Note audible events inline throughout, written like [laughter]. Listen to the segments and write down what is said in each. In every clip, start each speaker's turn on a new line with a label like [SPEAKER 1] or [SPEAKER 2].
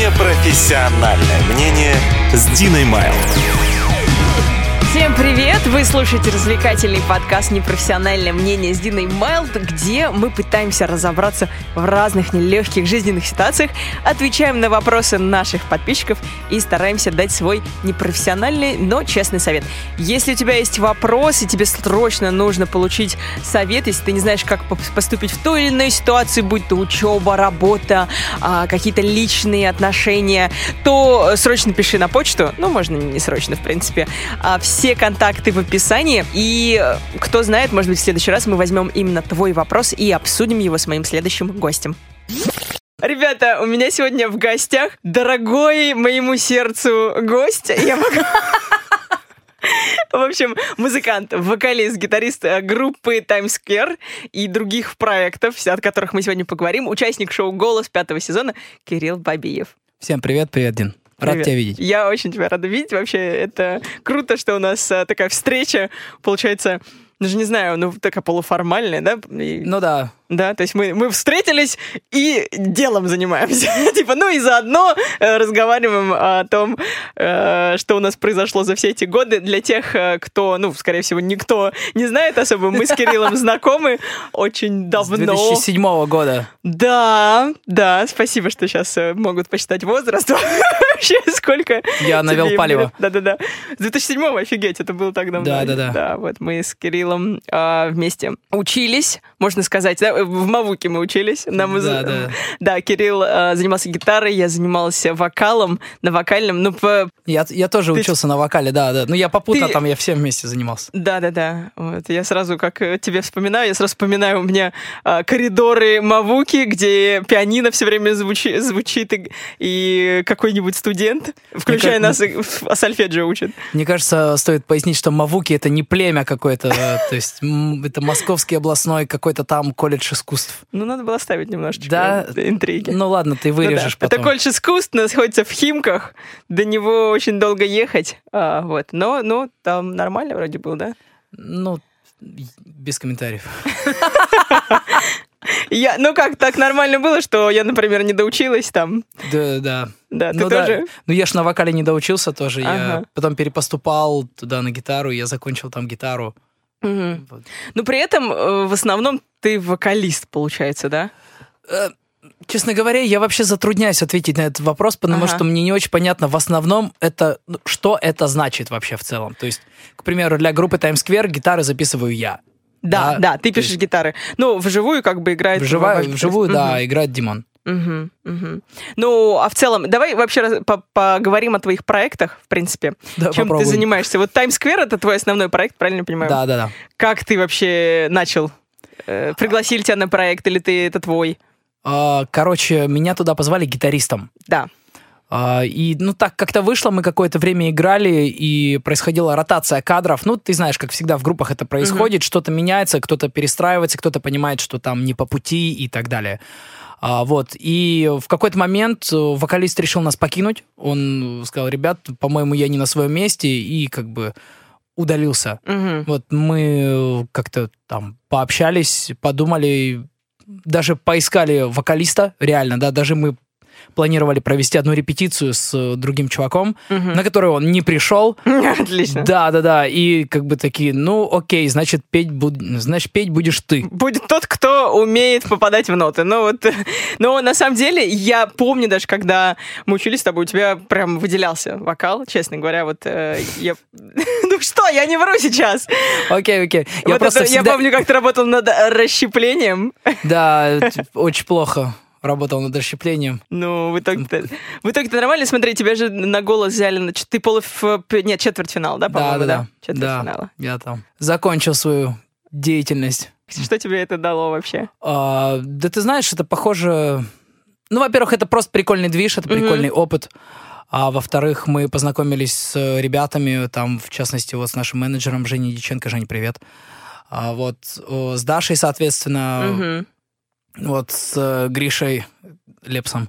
[SPEAKER 1] Непрофессиональное мнение с Диной Майл.
[SPEAKER 2] Всем привет! Вы слушаете развлекательный подкаст «Непрофессиональное мнение» с Диной Майлд, где мы пытаемся разобраться в разных нелегких жизненных ситуациях, отвечаем на вопросы наших подписчиков и стараемся дать свой непрофессиональный, но честный совет. Если у тебя есть вопрос, и тебе срочно нужно получить совет, если ты не знаешь, как поступить в той или иной ситуации, будь то учеба, работа, а, какие-то личные отношения, то срочно пиши на почту, ну, можно не срочно, в принципе, а все все контакты в описании. И э, кто знает, может быть, в следующий раз мы возьмем именно твой вопрос и обсудим его с моим следующим гостем. Ребята, у меня сегодня в гостях дорогой моему сердцу гость. Я могу... В общем, музыкант, вокалист, гитарист э, группы Times Square и других проектов, от которых мы сегодня поговорим, участник шоу «Голос» пятого сезона Кирилл Бабиев.
[SPEAKER 3] Всем привет, привет, Дин. Рад
[SPEAKER 2] Привет.
[SPEAKER 3] тебя видеть.
[SPEAKER 2] Я очень тебя рада видеть. Вообще, это круто, что у нас а, такая встреча, получается, даже не знаю, ну, такая полуформальная, да?
[SPEAKER 3] И, ну да.
[SPEAKER 2] Да, то есть мы, мы встретились и делом занимаемся. [laughs] типа, ну и заодно э, разговариваем о том, э, что у нас произошло за все эти годы. Для тех, э, кто, ну, скорее всего, никто не знает особо, мы с Кириллом [laughs] знакомы очень давно.
[SPEAKER 3] С 2007 года.
[SPEAKER 2] Да, да, спасибо, что сейчас э, могут посчитать возраст. [laughs] Вообще, сколько
[SPEAKER 3] Я навел палево.
[SPEAKER 2] Да-да-да. С 2007 офигеть, это было так давно.
[SPEAKER 3] Да-да-да.
[SPEAKER 2] Да, вот мы с Кириллом э, вместе учились, можно сказать, да, в Мавуке мы учились. На муз...
[SPEAKER 3] Да, да.
[SPEAKER 2] Да, Кирилл э, занимался гитарой, я занимался вокалом, на вокальном. Ну, по...
[SPEAKER 3] я, я тоже Ты... учился на вокале, да, да. Ну, я попутно Ты... там, я всем вместе занимался.
[SPEAKER 2] Да, да, да. Вот. Я сразу, как э, тебе вспоминаю, я сразу вспоминаю у меня э, коридоры Мавуки, где пианино все время звучи, звучит, и, и какой-нибудь студент, включая Мне нас, кажется, сольфеджио учит.
[SPEAKER 3] Мне кажется, стоит пояснить, что Мавуки — это не племя какое-то, то есть это московский областной какой-то там колледж искусств.
[SPEAKER 2] Ну, надо было ставить немножечко да? интриги.
[SPEAKER 3] Ну ладно, ты вырежешь ну, да.
[SPEAKER 2] потом. Это колледж искусств находится в Химках, до него очень долго ехать, а, вот. Но, ну, там нормально вроде был, да?
[SPEAKER 3] Ну, без комментариев. [laughs]
[SPEAKER 2] Я, ну как, так нормально было, что я, например, не доучилась там?
[SPEAKER 3] Да, да.
[SPEAKER 2] Да, ты
[SPEAKER 3] ну,
[SPEAKER 2] тоже?
[SPEAKER 3] Да. Ну я ж на вокале не доучился тоже. Ага. Я потом перепоступал туда на гитару, я закончил там гитару.
[SPEAKER 2] Угу. Вот. Но при этом э, в основном ты вокалист, получается, да?
[SPEAKER 3] Э, честно говоря, я вообще затрудняюсь ответить на этот вопрос, потому ага. что мне не очень понятно в основном это, ну, что это значит вообще в целом. То есть, к примеру, для группы Times Square гитары записываю я.
[SPEAKER 2] Да, да, да ты пишешь есть... гитары. Ну, вживую как бы играет...
[SPEAKER 3] Вживую, вживую да, угу. играет Димон.
[SPEAKER 2] Угу, угу. Ну, а в целом, давай вообще поговорим о твоих проектах, в принципе. Да, Чем попробуем. ты занимаешься? Вот Times Square это твой основной проект, правильно понимаю?
[SPEAKER 3] Да, да, да.
[SPEAKER 2] Как ты вообще начал? Э, пригласили тебя на проект или ты это твой?
[SPEAKER 3] А, короче, меня туда позвали гитаристом.
[SPEAKER 2] Да.
[SPEAKER 3] А, и, ну, так как-то вышло, мы какое-то время играли, и происходила ротация кадров. Ну, ты знаешь, как всегда в группах это происходит, угу. что-то меняется, кто-то перестраивается, кто-то понимает, что там не по пути и так далее. А, вот. И в какой-то момент э, вокалист решил нас покинуть. Он сказал, ребят, по-моему, я не на своем месте, и как бы удалился.
[SPEAKER 2] Угу.
[SPEAKER 3] Вот мы как-то там пообщались, подумали, даже поискали вокалиста, реально, да, даже мы планировали провести одну репетицию с э, другим чуваком, угу. на которую он не пришел. [laughs]
[SPEAKER 2] Отлично.
[SPEAKER 3] Да, да, да. И как бы такие, ну, окей, значит, петь, буд... значит, петь будешь ты.
[SPEAKER 2] Будет тот, кто умеет попадать в ноты. Ну, вот, [laughs] но на самом деле, я помню даже, когда мы учились с тобой, у тебя прям выделялся вокал, честно говоря, вот э, я... [laughs] Ну что, я не вру сейчас.
[SPEAKER 3] Окей, окей.
[SPEAKER 2] Я, вот просто это, всегда... я помню, как ты работал над расщеплением.
[SPEAKER 3] Да, очень плохо работал над расщеплением.
[SPEAKER 2] Ну, в итоге-то, в итоге-то нормально. Смотри, тебя же на голос взяли. Ты полуф... Нет, четвертьфинал, да, по-моему,
[SPEAKER 3] да? Да, да.
[SPEAKER 2] Четвертьфинала.
[SPEAKER 3] Да, я там закончил свою деятельность.
[SPEAKER 2] Что тебе это дало вообще?
[SPEAKER 3] А, да ты знаешь, это похоже... Ну, во-первых, это просто прикольный движ, это прикольный mm-hmm. опыт. А во-вторых, мы познакомились с ребятами, там, в частности, вот с нашим менеджером Женей Диченко. Жень, привет. А вот с Дашей, соответственно,
[SPEAKER 2] mm-hmm
[SPEAKER 3] вот с э, Гришей Лепсом.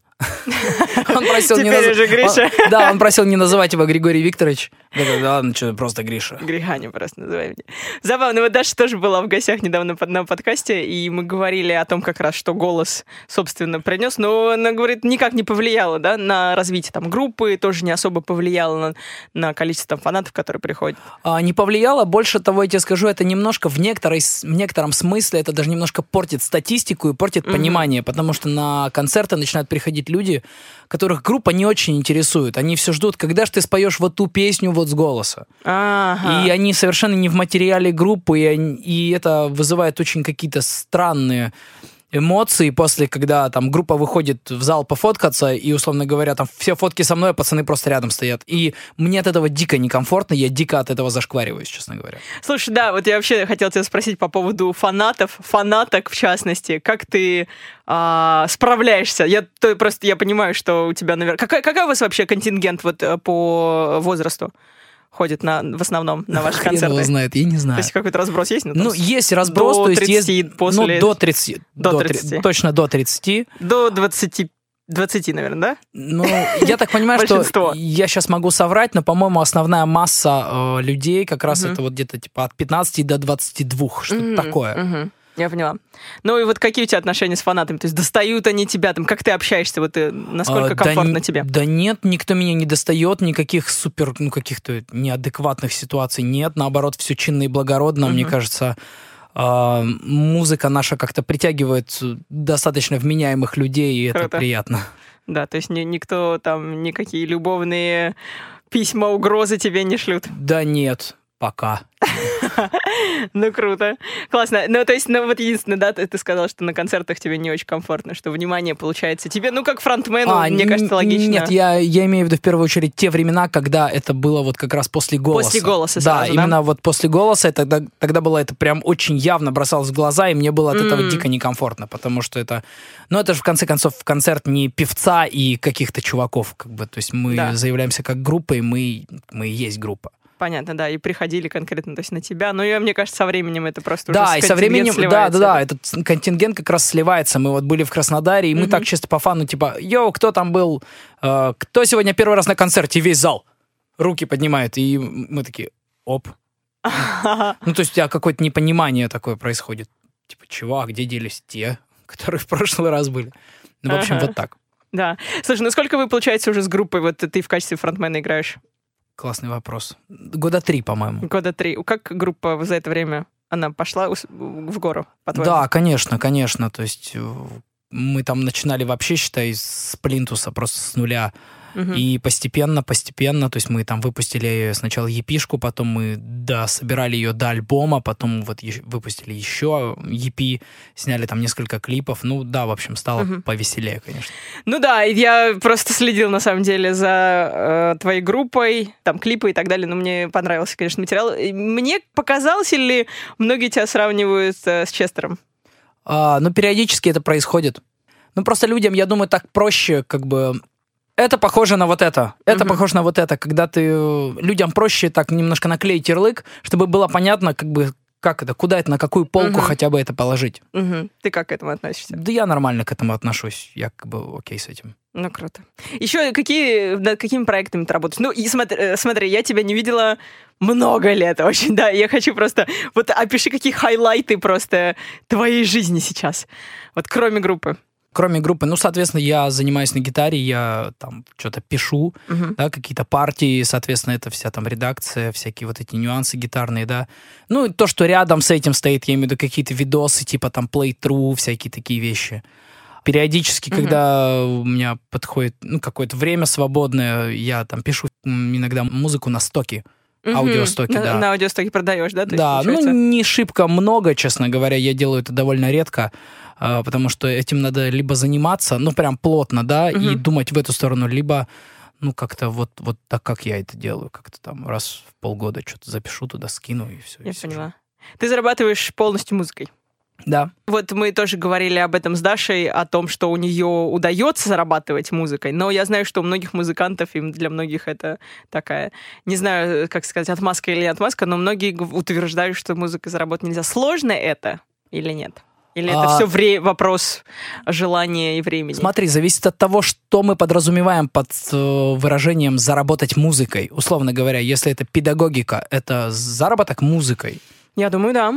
[SPEAKER 3] Он просил не
[SPEAKER 2] Теперь уже Гриша.
[SPEAKER 3] Да, он просил не называть его Григорий Викторович. Да ладно, что, просто Гриша.
[SPEAKER 2] Григаня просто называй меня. Забавно. Вот Даша тоже была в гостях недавно на подкасте, и мы говорили о том как раз, что голос, собственно, принес, но она говорит, никак не повлияло, да, на развитие там группы, тоже не особо повлияло на, на количество там фанатов, которые приходят.
[SPEAKER 3] А, не повлияло. Больше того, я тебе скажу, это немножко в, некоторой, в некотором смысле это даже немножко портит статистику и портит
[SPEAKER 2] Мгм.
[SPEAKER 3] понимание, потому что на концерты начинают приходить люди, которых группа не очень интересует. Они все ждут, когда же ты споешь вот ту песню вот с голоса.
[SPEAKER 2] Ага.
[SPEAKER 3] И они совершенно не в материале группы, и, они- и это вызывает очень какие-то странные эмоции после, когда там группа выходит в зал пофоткаться, и, условно говоря, там все фотки со мной, а пацаны просто рядом стоят. И мне от этого дико некомфортно, я дико от этого зашквариваюсь, честно говоря.
[SPEAKER 2] Слушай, да, вот я вообще хотела тебя спросить по поводу фанатов, фанаток в частности. Как ты а, справляешься? Я то, просто я понимаю, что у тебя, наверное... Какой, какой у вас вообще контингент вот э, по возрасту ходит на, в основном на ваши
[SPEAKER 3] Хрен его
[SPEAKER 2] концерты?
[SPEAKER 3] знает, я не
[SPEAKER 2] То
[SPEAKER 3] знаю.
[SPEAKER 2] есть какой-то разброс есть? Ну,
[SPEAKER 3] Ну, есть разброс,
[SPEAKER 2] до
[SPEAKER 3] то есть
[SPEAKER 2] 30,
[SPEAKER 3] есть...
[SPEAKER 2] после-
[SPEAKER 3] Ну, до 30.
[SPEAKER 2] До
[SPEAKER 3] три-
[SPEAKER 2] 30.
[SPEAKER 3] Точно до 30.
[SPEAKER 2] До 20, 20, наверное, да?
[SPEAKER 3] Ну, я так понимаю, что я сейчас могу соврать, но, по-моему, основная масса э, людей как раз
[SPEAKER 2] Мгм.
[SPEAKER 3] это вот где-то типа от 15 до 22, что-то
[SPEAKER 2] Мгм,
[SPEAKER 3] такое.
[SPEAKER 2] мгм. Я поняла. Ну и вот какие у тебя отношения с фанатами? То есть достают они тебя, там, как ты общаешься, вот э, насколько
[SPEAKER 3] А, да
[SPEAKER 2] комфортно
[SPEAKER 3] н-
[SPEAKER 2] тебе?
[SPEAKER 3] Да нет, никто меня не достает, никаких супер, ну, каких-то неадекватных ситуаций нет. Наоборот, все чинно и благородно. Мне
[SPEAKER 2] Мгм.
[SPEAKER 3] кажется, а, музыка наша как-то притягивает достаточно вменяемых людей, и это
[SPEAKER 2] Круто.
[SPEAKER 3] приятно.
[SPEAKER 2] Да, то есть ни- никто там, никакие любовные письма, угрозы тебе не шлют.
[SPEAKER 3] Да нет, пока. [laughs]
[SPEAKER 2] Ну, круто. Классно. Ну, то есть, ну, вот единственное, да, ты, ты сказал, что на концертах тебе не очень комфортно, что внимание получается тебе, ну, как фронтмену,
[SPEAKER 3] А,
[SPEAKER 2] мне кажется, логично.
[SPEAKER 3] Нет, я, я имею в виду в первую очередь те времена, когда это было вот как раз после голоса.
[SPEAKER 2] После «Голоса»
[SPEAKER 3] Да,
[SPEAKER 2] сразу, да?
[SPEAKER 3] именно вот после голоса, и тогда, тогда было это прям очень явно бросалось в глаза, и мне было от этого
[SPEAKER 2] М.
[SPEAKER 3] дико некомфортно, потому что это... Ну, это же, в конце концов, концерт не певца и каких-то чуваков, как бы, то есть мы
[SPEAKER 2] Да.
[SPEAKER 3] заявляемся как группа, и мы, мы и есть группа.
[SPEAKER 2] Понятно, да, и приходили конкретно, то есть на тебя. Ну, и мне кажется, со временем это просто
[SPEAKER 3] Да,
[SPEAKER 2] уже
[SPEAKER 3] и со временем, да,
[SPEAKER 2] контингент
[SPEAKER 3] да, да,
[SPEAKER 2] сливается.
[SPEAKER 3] этот контингент как раз сливается. Мы вот были в Краснодаре, и мы
[SPEAKER 2] Мгм.
[SPEAKER 3] так чисто по фану, типа, йоу, кто там был, Э, кто сегодня первый раз на концерте, И весь зал руки поднимает, и мы такие, оп. [laughs] Ну, то есть у тебя какое-то непонимание такое происходит. Типа, чувак, где делись те, [laughs] которые в прошлый раз были? Ну, в общем, вот так.
[SPEAKER 2] Да. Слушай, ну сколько вы, получается, уже с группой, вот ты в качестве фронтмена играешь?
[SPEAKER 3] Классный вопрос. Года три, по-моему.
[SPEAKER 2] Года три. Как группа за это время, она пошла в гору?
[SPEAKER 3] Да, конечно, конечно. То есть э, мы там начинали вообще, считай, с плинтуса, просто с нуля.
[SPEAKER 2] Мгм.
[SPEAKER 3] И постепенно, постепенно, то есть мы там выпустили сначала епишку, потом мы да, собирали ее до альбома, потом вот ещё- выпустили еще EP, сняли там несколько клипов. Ну да, в общем, стало
[SPEAKER 2] Мгм.
[SPEAKER 3] повеселее, конечно.
[SPEAKER 2] Ну да, я просто следил, на самом деле, за э, твоей группой, там, клипы и так далее, но мне понравился, конечно, материал. Мне показалось, или многие тебя сравнивают э, с Честером?
[SPEAKER 3] А, но периодически это происходит. Ну просто людям, я думаю, так проще, как бы... Это похоже на вот это, это
[SPEAKER 2] Мгм.
[SPEAKER 3] похоже на вот это, когда ты... э, Людям проще так немножко наклеить ярлык, чтобы было понятно, как бы, как это, куда это, на какую полку
[SPEAKER 2] Мгм.
[SPEAKER 3] хотя бы это положить.
[SPEAKER 2] Мгм. Ты как к этому относишься?
[SPEAKER 3] Да я нормально к этому отношусь, я как бы окей с этим.
[SPEAKER 2] Ну, круто. Еще какие, над какими проектами ты работаешь? Ну, и смотри, э, смотри, я тебя не видела много лет очень, [laughs] да, я хочу просто... Вот опиши, какие хайлайты просто твоей жизни сейчас, вот кроме группы.
[SPEAKER 3] Кроме группы, ну, соответственно, я занимаюсь на гитаре, я там что-то пишу,
[SPEAKER 2] Мгм.
[SPEAKER 3] да, какие-то партии, соответственно, это вся там редакция, всякие вот эти нюансы гитарные, да. Ну, и то, что рядом с этим стоит, я имею в виду какие-то видосы, типа там play-through, всякие такие вещи. Периодически,
[SPEAKER 2] Мгм.
[SPEAKER 3] когда у меня подходит, ну, какое-то время свободное, я там пишу иногда музыку на стоки.
[SPEAKER 2] Мгм.
[SPEAKER 3] Аудиостоки,
[SPEAKER 2] на,
[SPEAKER 3] да.
[SPEAKER 2] На аудиостоке продаешь, да? То есть,
[SPEAKER 3] да, ну, не шибко много, честно говоря, я делаю это довольно редко, потому что этим надо либо заниматься, ну, прям плотно, да, и
[SPEAKER 2] Мгм.
[SPEAKER 3] думать в эту сторону, либо, ну, как-то вот, вот так, как я это делаю, как-то там раз в полгода что-то запишу туда, скину, и все.
[SPEAKER 2] Я поняла. Ты зарабатываешь полностью музыкой.
[SPEAKER 3] Да.
[SPEAKER 2] Вот мы тоже говорили об этом с Дашей, о том, что у нее удается зарабатывать музыкой, но я знаю, что у многих музыкантов, и для многих это такая, не знаю, как сказать, отмазка или не отмазка, но многие утверждают, что музыкой заработать нельзя. Сложно это или нет? Или это
[SPEAKER 3] А-
[SPEAKER 2] все вре- вопрос желания и времени?
[SPEAKER 3] Смотри, зависит от того, что мы подразумеваем под э, выражением заработать музыкой. Условно говоря, если это педагогика, это заработок музыкой.
[SPEAKER 2] Я думаю, да.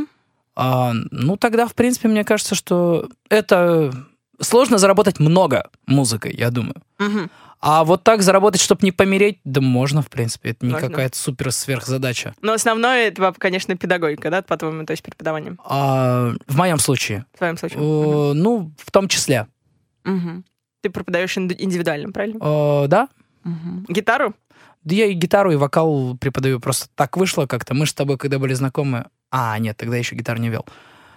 [SPEAKER 3] А, ну, тогда, в принципе, мне кажется, что это сложно заработать много музыкой, я думаю.
[SPEAKER 2] Мгм.
[SPEAKER 3] А вот так заработать, чтобы не помереть, да можно, в принципе. Это не
[SPEAKER 2] Можно.
[SPEAKER 3] какая-то супер сверхзадача.
[SPEAKER 2] Но основное это, конечно, педагогика, да, по-твоему, то есть преподавание,
[SPEAKER 3] А, в моем случае,
[SPEAKER 2] в твоем случае.
[SPEAKER 3] э, ну, в том числе,
[SPEAKER 2] Мгм. Ты преподаешь инди- индивидуально, правильно?
[SPEAKER 3] Э, да.
[SPEAKER 2] Мгм. Гитару?
[SPEAKER 3] Да я и гитару, и вокал преподаю. Просто так вышло как-то. Мы же с тобой, когда были знакомы... А, нет, тогда еще гитару не вел.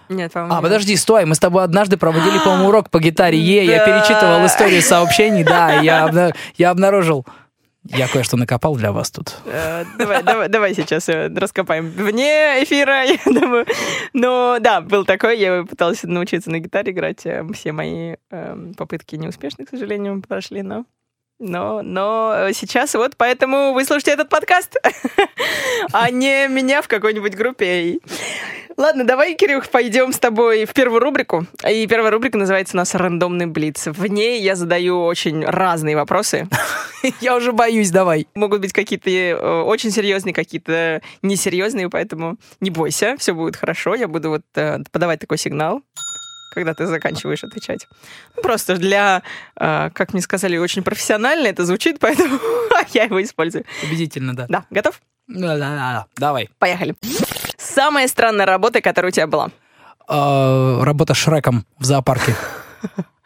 [SPEAKER 2] Нет, по-моему.
[SPEAKER 3] А, подожди, стой, мы с тобой однажды проводили, по-моему, урок по гитаре. Е, я перечитывал истории [laughs] сообщений, да, я, я обнаружил. Я кое-что накопал для вас тут.
[SPEAKER 2] Э, Давай, давай, давай сейчас э, раскопаем вне эфира, [laughs] я думаю. Но да, был такой, я пыталась научиться на гитаре играть. э, Все мои э, попытки неуспешны, к сожалению, прошли, но... Но, но э, сейчас вот поэтому вы слушаете этот подкаст, [laughs] а не меня в какой-нибудь группе. Ладно, давай, Кирюх, пойдем с тобой в первую рубрику. И первая рубрика называется у нас «Рандомный блиц». В ней я задаю очень разные вопросы. [laughs]
[SPEAKER 3] Я уже боюсь, давай.
[SPEAKER 2] могут быть какие-то э, очень серьезные, какие-то несерьезные, поэтому не бойся, все будет хорошо. Я буду вот э, подавать такой сигнал, когда ты заканчиваешь отвечать. Ну, Просто для, э, как мне сказали, очень профессионально это звучит, [laughs] поэтому [laughs] я его использую.
[SPEAKER 3] Убедительно, да.
[SPEAKER 2] Да, готов?
[SPEAKER 3] Да-да-да. Давай.
[SPEAKER 2] Поехали. Самая странная работа, которая у тебя была.
[SPEAKER 3] Э, Работа Шреком в зоопарке.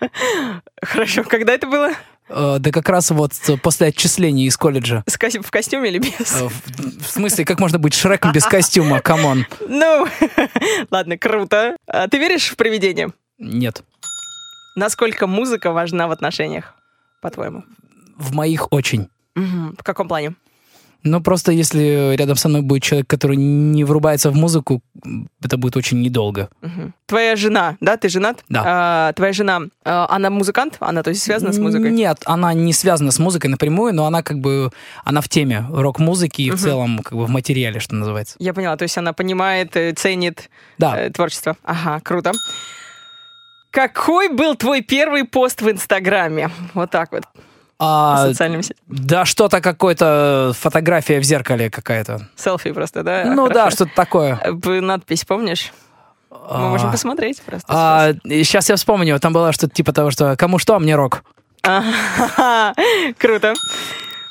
[SPEAKER 3] [laughs]
[SPEAKER 2] Хорошо, когда это было?
[SPEAKER 3] Э, Да как раз вот после отчисления из колледжа.
[SPEAKER 2] С костю- В костюме или без?
[SPEAKER 3] Э, В в смысле, как можно быть Шреком без костюма? Come on.
[SPEAKER 2] Ну, [laughs] ладно, круто. А Ты веришь в привидения?
[SPEAKER 3] Нет.
[SPEAKER 2] Насколько музыка важна в отношениях, по-твоему?
[SPEAKER 3] В моих очень.
[SPEAKER 2] Мгм. В каком плане?
[SPEAKER 3] Ну, просто если рядом со мной будет человек, который не врубается в музыку, это будет очень недолго.
[SPEAKER 2] Мгм. Твоя жена, да, ты женат?
[SPEAKER 3] Да.
[SPEAKER 2] А, твоя жена, а, она музыкант? Она, то есть, связана с музыкой?
[SPEAKER 3] Нет, она не связана с музыкой напрямую, но она как бы, она в теме рок-музыки и в
[SPEAKER 2] Мгм.
[SPEAKER 3] целом как бы в материале, что называется.
[SPEAKER 2] Я поняла, то есть она понимает, э, ценит
[SPEAKER 3] Да,
[SPEAKER 2] э, творчество. Ага, круто. Какой был твой первый пост в Инстаграме? Вот так вот, в
[SPEAKER 3] а,
[SPEAKER 2] социальном сети.
[SPEAKER 3] да что-то какое-то, фотография в зеркале какая-то.
[SPEAKER 2] Селфи просто, да?
[SPEAKER 3] ну да,
[SPEAKER 2] Хорошо.
[SPEAKER 3] что-то такое.
[SPEAKER 2] Э, Надпись помнишь? Мы можем посмотреть просто.
[SPEAKER 3] сейчас я вспомню, там было что-то типа того, что кому что, а мне рок. [laughs]
[SPEAKER 2] Круто.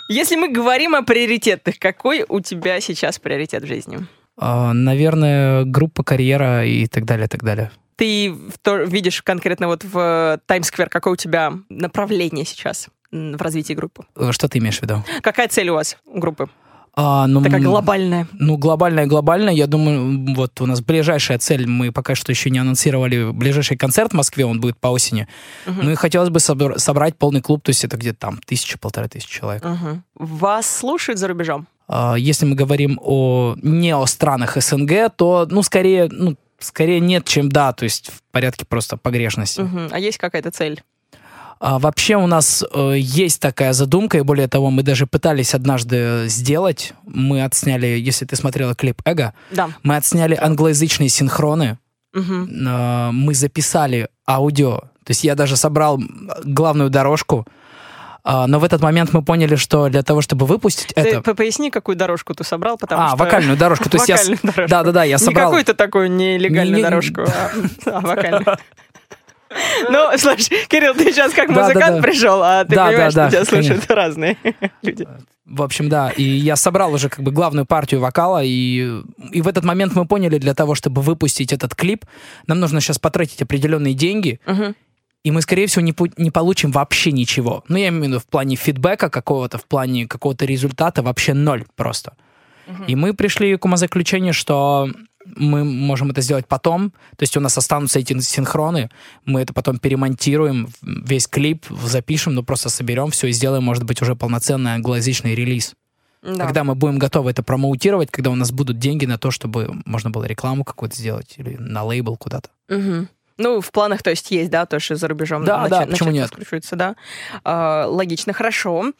[SPEAKER 2] Если мы говорим о приоритетах, какой у тебя сейчас приоритет в жизни?
[SPEAKER 3] А, наверное, группа, карьера и так далее, так далее.
[SPEAKER 2] Ты в то- видишь конкретно вот в Таймс-сквер, какое у тебя направление сейчас в развитии группы?
[SPEAKER 3] Э, Что ты имеешь в виду?
[SPEAKER 2] Какая цель у вас у группы?
[SPEAKER 3] А, ну,
[SPEAKER 2] Такая глобальная.
[SPEAKER 3] Ну, глобальная, глобальная. Я думаю, вот у нас ближайшая цель, мы пока что еще не анонсировали, ближайший концерт в Москве, он будет по осени.
[SPEAKER 2] Мгм.
[SPEAKER 3] Ну и хотелось бы собор- собрать полный клуб, то есть это где-то там тысяча, полторы тысячи человек.
[SPEAKER 2] Мгм. Вас слушают за рубежом?
[SPEAKER 3] А, Если мы говорим о не о странах СНГ, то, ну, скорее, ну, скорее нет, чем да, то есть в порядке просто погрешности.
[SPEAKER 2] Мгм. А есть какая-то цель?
[SPEAKER 3] А вообще у нас э, есть такая задумка, и более того, мы даже пытались однажды сделать. Мы отсняли, если ты смотрела клип Эго,
[SPEAKER 2] Да.
[SPEAKER 3] мы отсняли англоязычные синхроны, э, мы записали аудио, то есть я даже собрал главную дорожку, а, но в этот момент мы поняли, что для того, чтобы выпустить
[SPEAKER 2] Ты
[SPEAKER 3] это...
[SPEAKER 2] по- поясни, какую дорожку ты собрал, потому
[SPEAKER 3] А,
[SPEAKER 2] что...
[SPEAKER 3] вокальную дорожку. То есть я... Да-да-да, я
[SPEAKER 2] Не
[SPEAKER 3] собрал...
[SPEAKER 2] какую-то такую нелегальную
[SPEAKER 3] Не- не-
[SPEAKER 2] дорожку, а, а вокальную. [laughs] Ну, слушай, Кирилл, ты сейчас как
[SPEAKER 3] Да,
[SPEAKER 2] музыкант
[SPEAKER 3] да.
[SPEAKER 2] пришел, а ты понимаешь, что тебя слушают разные [laughs] люди.
[SPEAKER 3] В общем, да. И я собрал уже как бы главную партию вокала, и, и в этот момент мы поняли, для того, чтобы выпустить этот клип, нам нужно сейчас потратить определенные деньги, и мы, скорее всего, не, не получим вообще ничего. Ну, я имею в виду в плане фидбэка какого-то, в плане какого-то результата вообще ноль просто. И мы пришли к умозаключению, что мы можем это сделать потом, то есть у нас останутся эти синхроны, мы это потом перемонтируем, весь клип запишем, ну просто соберем все и сделаем, может быть, уже полноценный англоязычный релиз.
[SPEAKER 2] Да.
[SPEAKER 3] Когда мы будем готовы это промоутировать, когда у нас будут деньги на то, чтобы можно было рекламу какую-то сделать или на лейбл куда-то.
[SPEAKER 2] Мгм. Ну, в планах, то есть, есть, да, то, что за рубежом
[SPEAKER 3] Да, да, почему нет?
[SPEAKER 2] да. А, логично, хорошо.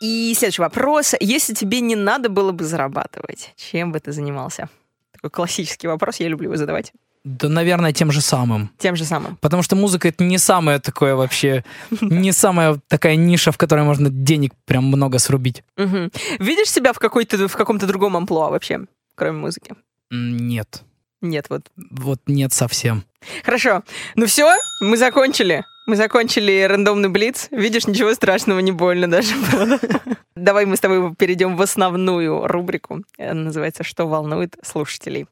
[SPEAKER 2] И следующий вопрос. Если тебе не надо было бы зарабатывать, чем бы ты занимался? Такой классический вопрос, я люблю его задавать.
[SPEAKER 3] Да, наверное, тем же самым.
[SPEAKER 2] Тем же самым.
[SPEAKER 3] Потому что музыка это не самое такое вообще, [laughs] не самая такая ниша, в которой можно денег прям много срубить.
[SPEAKER 2] Видишь себя в, какой-то, в каком-то другом амплуа вообще, кроме музыки?
[SPEAKER 3] Нет.
[SPEAKER 2] Нет, вот.
[SPEAKER 3] Вот нет совсем.
[SPEAKER 2] Хорошо. Ну все, мы закончили. Мы закончили рандомный блиц. Видишь, ничего страшного, не больно даже было. [laughs] Давай мы с тобой перейдем в основную рубрику. Она называется «Что волнует слушателей».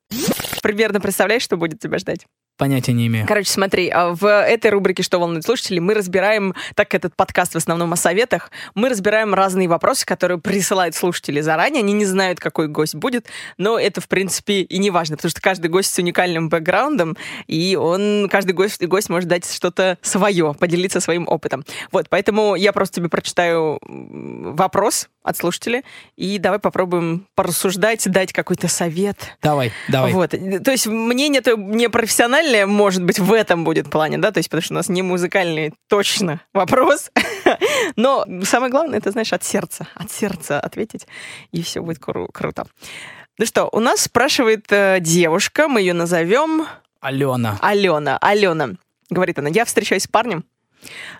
[SPEAKER 2] Примерно представляешь, что будет тебя ждать?
[SPEAKER 3] Понятия не имею.
[SPEAKER 2] Короче, смотри, а в этой рубрике «Что волнует слушателей» мы разбираем, так этот подкаст в основном о советах, мы разбираем разные вопросы, которые присылают слушатели заранее. Они не знают, какой гость будет, но это, в принципе, и не важно, потому что каждый гость с уникальным бэкграундом, и он, каждый гость, гость может дать что-то свое, поделиться своим опытом. Вот, поэтому я просто тебе прочитаю вопрос от слушателя, и давай попробуем порассуждать, дать какой-то совет.
[SPEAKER 3] Давай, давай.
[SPEAKER 2] Вот. То есть мнение то не профессиональное, может быть, в этом будет плане, да, то есть потому что у нас не музыкальный точно вопрос, [laughs] но самое главное, это, знаешь, от сердца, от сердца ответить, и все будет кру- круто. Ну что, у нас спрашивает э, девушка, мы ее назовем
[SPEAKER 3] Алена.
[SPEAKER 2] Алена. Алена, говорит она, я встречаюсь с парнем,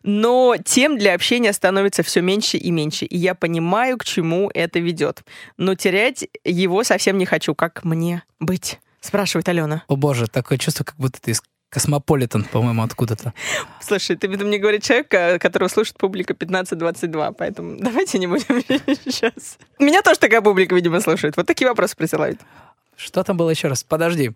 [SPEAKER 2] но тем для общения становится все меньше и меньше, и я понимаю, к чему это ведет. Но терять его совсем не хочу. Как мне быть? Спрашивает Алена.
[SPEAKER 3] О боже, такое чувство, как будто ты из Космополитен, по-моему, откуда-то.
[SPEAKER 2] Слушай, ты мне говорит человек, э, которого слушает публика 15-22, поэтому [laughs] давайте не будем [laughs] сейчас. Меня тоже такая публика, видимо, слушает. Вот такие вопросы присылают.
[SPEAKER 3] Что там было еще раз? Подожди.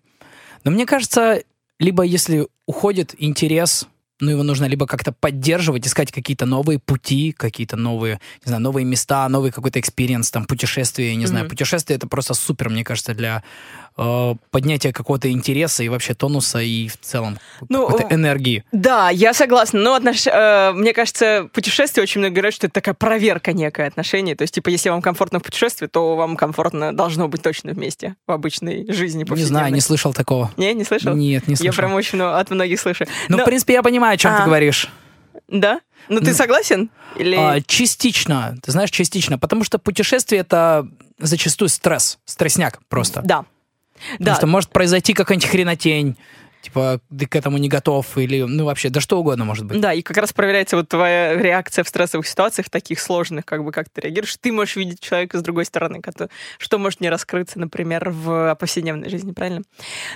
[SPEAKER 3] Но мне кажется, либо если уходит интерес, ну, его нужно либо как-то поддерживать, искать какие-то новые пути, какие-то новые, не знаю, новые места, новый какой-то experience, там, путешествие, я не знаю.
[SPEAKER 2] Мгм.
[SPEAKER 3] Путешествие — это просто супер, мне кажется, для э, поднятия какого-то интереса и вообще тонуса и в целом
[SPEAKER 2] Ну,
[SPEAKER 3] какой-то энергии.
[SPEAKER 2] Да, я согласна. Но отнош... э, мне кажется, путешествие очень много говорят, что это такая проверка некое отношений. То есть, типа, если вам комфортно в путешествии, то вам комфортно должно быть точно вместе в обычной жизни
[SPEAKER 3] Не знаю, не слышал такого.
[SPEAKER 2] Не, не слышал?
[SPEAKER 3] Нет, не
[SPEAKER 2] Я
[SPEAKER 3] слышал.
[SPEAKER 2] прям очень от многих слышу.
[SPEAKER 3] Ну,
[SPEAKER 2] Но-
[SPEAKER 3] в принципе, я понимаю, о чем
[SPEAKER 2] А.
[SPEAKER 3] ты говоришь.
[SPEAKER 2] Да? Ну, ты согласен? Или...
[SPEAKER 3] А, частично, ты знаешь, частично, потому что путешествие это зачастую стресс, стрессняк просто.
[SPEAKER 2] Да.
[SPEAKER 3] Потому
[SPEAKER 2] Да.
[SPEAKER 3] что может произойти какая-нибудь хренотень, типа ты к этому не готов, или ну вообще, да что угодно может быть.
[SPEAKER 2] Да, и как раз проверяется вот твоя реакция в стрессовых ситуациях, таких сложных, как бы как ты реагируешь. Ты можешь видеть человека с другой стороны, что может не раскрыться, например, в повседневной жизни, правильно?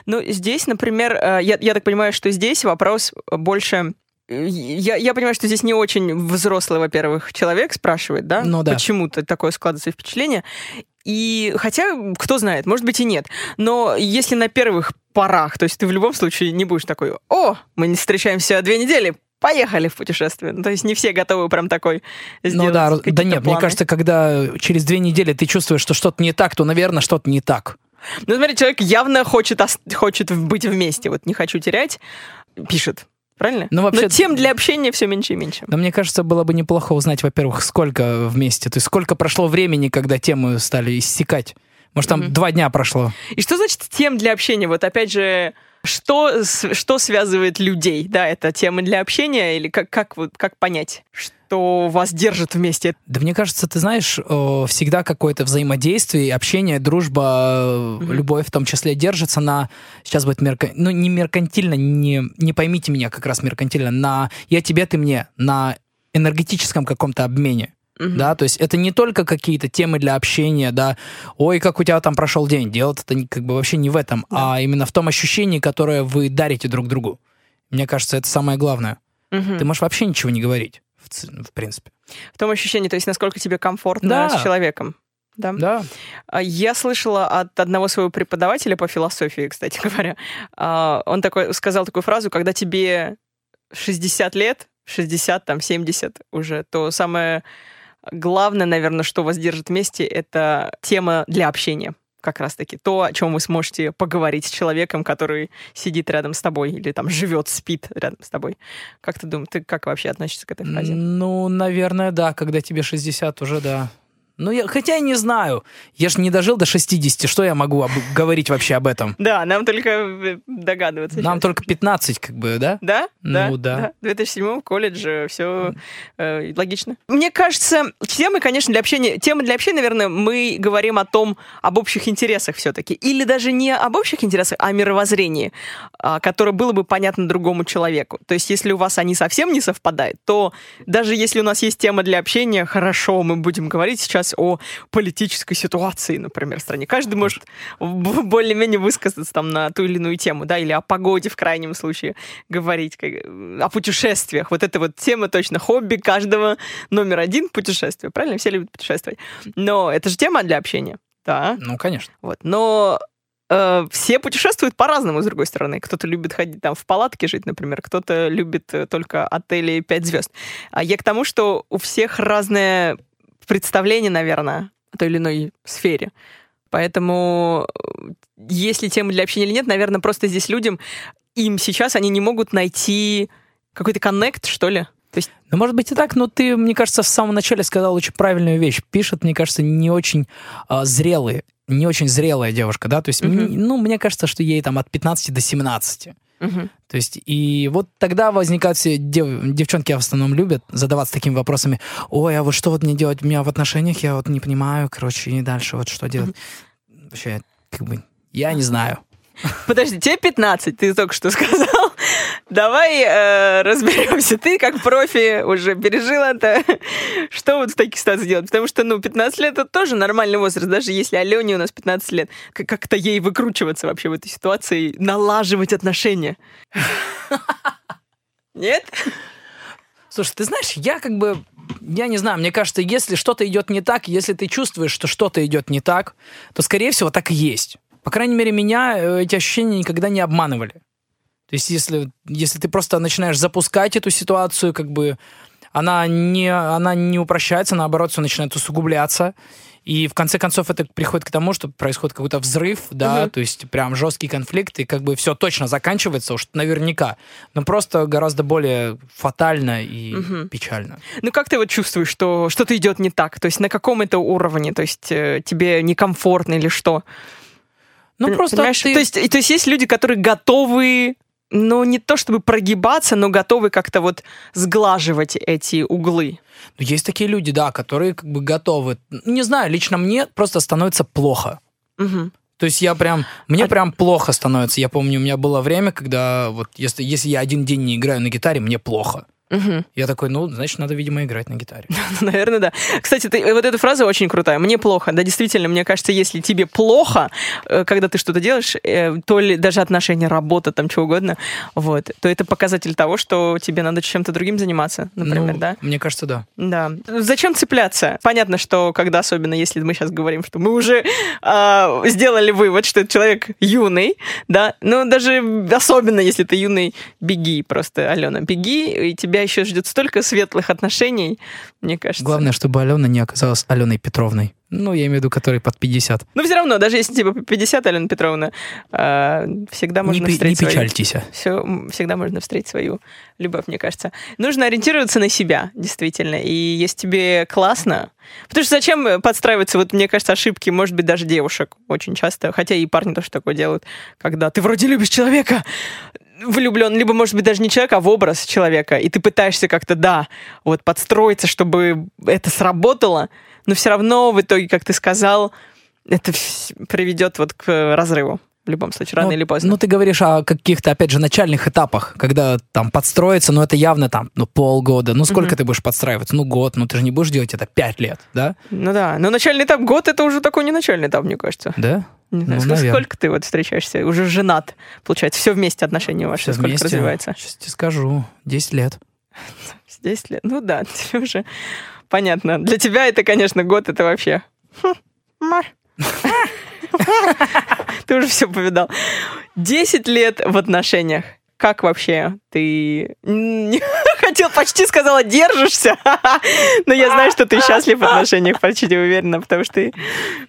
[SPEAKER 2] Ну, здесь, например, э, я, я так понимаю, что здесь вопрос больше... э, Я, я понимаю, что здесь не очень взрослый, во-первых, человек спрашивает, да?
[SPEAKER 3] Ну да.
[SPEAKER 2] Почему-то такое складывается впечатление. И хотя, кто знает, может быть и нет. Но если на первых порах, то есть ты в любом случае не будешь такой, о, мы не встречаемся две недели, поехали в путешествие. Ну, то есть не все готовы прям такой сделать
[SPEAKER 3] Ну да, да нет, мне
[SPEAKER 2] планы.
[SPEAKER 3] кажется, когда через две недели ты чувствуешь, что что-то не так, то, наверное, что-то не так.
[SPEAKER 2] Ну, смотри, человек явно хочет, хочет быть вместе. Вот не хочу терять, пишет. Правильно?
[SPEAKER 3] Ну, вообще-
[SPEAKER 2] Но тем для общения все меньше и меньше.
[SPEAKER 3] Но мне кажется, было бы неплохо узнать, во-первых, сколько вместе, то есть сколько прошло времени, когда темы стали иссякать. Может, там
[SPEAKER 2] Мгм.
[SPEAKER 3] два дня прошло.
[SPEAKER 2] И что значит тем для общения? Вот опять же, что, что связывает людей? Да, это темы для общения или как, как, как понять, что вас держит вместе?
[SPEAKER 3] Да мне кажется, ты знаешь, всегда какое-то взаимодействие, общение, дружба,
[SPEAKER 2] Мгм.
[SPEAKER 3] любовь в том числе держится на, сейчас будет мерка, ну не меркантильно, не, не поймите меня как раз меркантильно, на я тебе, ты мне, на энергетическом каком-то обмене.
[SPEAKER 2] Мгм.
[SPEAKER 3] Да, то есть это не только какие-то темы для общения, да, ой, как у тебя там прошел день, дело это как бы вообще не в этом,
[SPEAKER 2] Да.
[SPEAKER 3] а именно в том ощущении, которое вы дарите друг другу. Мне кажется, это самое главное.
[SPEAKER 2] Мгм.
[SPEAKER 3] Ты можешь вообще ничего не говорить, в, в принципе.
[SPEAKER 2] В том ощущении, то есть насколько тебе комфортно
[SPEAKER 3] Да.
[SPEAKER 2] с человеком. Да?
[SPEAKER 3] Да.
[SPEAKER 2] А Я слышала от одного своего преподавателя по философии, кстати [laughs] говоря. а, Он такой, сказал такую фразу, когда тебе 60 лет, 60, там, 70 уже, то самое главное, наверное, что вас держит вместе, это тема для общения как раз-таки. То, о чем вы сможете поговорить с человеком, который сидит рядом с тобой или там живет, спит рядом с тобой. Как ты думаешь, ты как вообще относишься к этой фразе?
[SPEAKER 3] Ну, наверное, да, когда тебе 60 уже, да. Ну, я, хотя я не знаю. Я ж не дожил до 60. Что я могу об- говорить вообще об этом?
[SPEAKER 2] Да, нам только э, догадываться.
[SPEAKER 3] Нам
[SPEAKER 2] сейчас.
[SPEAKER 3] только 15, как бы, да?
[SPEAKER 2] Да?
[SPEAKER 3] Ну, да.
[SPEAKER 2] В 2007 колледж, все логично. Мне кажется, темы, конечно, для общения... Темы для общения, наверное, мы говорим о том, об общих интересах все-таки. Или даже не об общих интересах, а о мировоззрении, а, которое было бы понятно другому человеку. То есть, если у вас они совсем не совпадают, то даже если у нас есть тема для общения, хорошо, мы будем говорить сейчас о политической ситуации, например, в стране. Каждый может более-менее высказаться там на ту или иную тему, да, или о погоде в крайнем случае говорить, как- о путешествиях. Вот эта вот тема точно хобби каждого номер один путешествие, правильно? Все любят путешествовать. Но это же тема для общения, да.
[SPEAKER 3] Ну, конечно.
[SPEAKER 2] Вот. Но э, все путешествуют по-разному, с другой стороны. Кто-то любит ходить там в палатке жить, например, кто-то любит э, только отели 5 звезд. А я к тому, что у всех разное представление, наверное, о той или иной сфере. Поэтому э, есть ли тема для общения или нет, наверное, просто здесь людям, им сейчас они не могут найти какой-то коннект, что ли. То есть,
[SPEAKER 3] Ну, может быть и так, но ты, мне кажется, в самом начале сказал очень правильную вещь. Пишет, мне кажется, не очень а, зрелые, не очень зрелая девушка, да? То есть, мне- ну, мне кажется, что ей там от 15 до 17. То есть, и вот тогда возникают все дев- девчонки в основном любят задаваться такими вопросами. Ой, а вот что вот мне делать у меня в отношениях, я вот не понимаю, короче, и дальше вот что делать. Вообще, как бы, я не знаю.
[SPEAKER 2] Подожди, тебе 15, ты только что сказал. Давай э, разберемся. Ты как профи уже пережил это. [laughs] Что вот в таких ситуациях делать? Потому что, ну, 15 лет это тоже нормальный возраст. Даже если Алене у нас 15 лет, как- как-то ей выкручиваться вообще в этой ситуации, налаживать отношения. [laughs] Нет?
[SPEAKER 3] Слушай, ты знаешь, я как бы, я не знаю, мне кажется, если что-то идет не так, если ты чувствуешь, что что-то идет не так, то, скорее всего, так и есть. По крайней мере, меня э, эти ощущения никогда не обманывали. То есть, если, если ты просто начинаешь запускать эту ситуацию, как бы она не, она не упрощается, наоборот, все начинает усугубляться. И в конце концов это приходит к тому, что происходит какой-то взрыв, да,
[SPEAKER 2] Мгм.
[SPEAKER 3] то есть прям жесткий конфликт, и как бы все точно заканчивается уж наверняка. Но просто гораздо более фатально и
[SPEAKER 2] Мгм.
[SPEAKER 3] печально.
[SPEAKER 2] Ну, как ты вот чувствуешь, что что-то идет не так? То есть на каком это уровне? То есть э, тебе некомфортно или что?
[SPEAKER 3] Ну, просто ты-
[SPEAKER 2] То, есть, то есть есть люди, которые готовы, ну, не то чтобы прогибаться, но готовы как-то вот сглаживать эти углы.
[SPEAKER 3] Ну, Есть такие люди, да, которые как бы готовы. Не знаю, лично мне просто становится плохо.
[SPEAKER 2] Мгм.
[SPEAKER 3] То есть я прям, мне
[SPEAKER 2] А-
[SPEAKER 3] прям плохо становится. Я помню, у меня было время, когда вот если, если я один день не играю на гитаре, мне плохо.
[SPEAKER 2] Мгм.
[SPEAKER 3] Я такой, ну, значит, надо, видимо, играть на гитаре. [laughs]
[SPEAKER 2] Наверное, да. Кстати, ты, вот эта фраза очень крутая. Мне плохо. Да, действительно, мне кажется, если тебе плохо, э, когда ты что-то делаешь, э, то ли даже отношения, работа, там, чего угодно, вот, то это показатель того, что тебе надо чем-то другим заниматься, например,
[SPEAKER 3] Ну,
[SPEAKER 2] да?
[SPEAKER 3] Мне кажется, да.
[SPEAKER 2] Да. Зачем цепляться? Понятно, что когда, особенно если мы сейчас говорим, что мы уже а, сделали вывод, что этот человек юный, да, ну даже особенно если ты юный, беги просто, Алена, беги, и тебя еще ждет столько светлых отношений, мне кажется.
[SPEAKER 3] Главное, чтобы Алена не оказалась Аленой Петровной. Ну, я имею в виду, которой под 50.
[SPEAKER 2] Но все равно, даже если по 50, Алена Петровна, а, всегда
[SPEAKER 3] Не,
[SPEAKER 2] можно
[SPEAKER 3] не
[SPEAKER 2] встретить свою-
[SPEAKER 3] печальтесь.
[SPEAKER 2] все, всегда можно встретить свою любовь, мне кажется. Нужно ориентироваться на себя, действительно. И если тебе классно... Потому что зачем подстраиваться, вот мне кажется, ошибки, может быть, даже девушек очень часто, хотя и парни тоже такое делают, когда ты вроде любишь человека, влюблен, либо, может быть, даже не человека, а в образ человека, и ты пытаешься как-то, да, вот подстроиться, чтобы это сработало, но все равно в итоге, как ты сказал, это приведет вот к разрыву. В любом случае, рано
[SPEAKER 3] ну,
[SPEAKER 2] или поздно.
[SPEAKER 3] Ну, ты говоришь о каких-то, опять же, начальных этапах, когда там подстроиться, но это явно там, ну, полгода. Ну, сколько
[SPEAKER 2] Мгм.
[SPEAKER 3] ты будешь подстраиваться? Ну, год. Ну, ты же не будешь делать это пять лет, да?
[SPEAKER 2] Ну да, но начальный этап год это уже такой не начальный этап, мне кажется.
[SPEAKER 3] Да?
[SPEAKER 2] Не знаю,
[SPEAKER 3] Ну,
[SPEAKER 2] сколько, сколько ты вот встречаешься? Уже женат, получается, все вместе отношения ваши,
[SPEAKER 3] Всё
[SPEAKER 2] сколько
[SPEAKER 3] вместе.
[SPEAKER 2] развивается?
[SPEAKER 3] Сейчас тебе скажу. 10 лет. [laughs]
[SPEAKER 2] 10 лет. Ну да, [laughs] тебе уже понятно. Для тебя это, конечно, год, это вообще... Хм. [laughs] Ты уже все повидал. 10 лет в отношениях. Как вообще ты... Хотел, почти сказала, держишься. [laughs] Но я знаю, что ты счастлив в отношениях, почти уверена, потому что ты-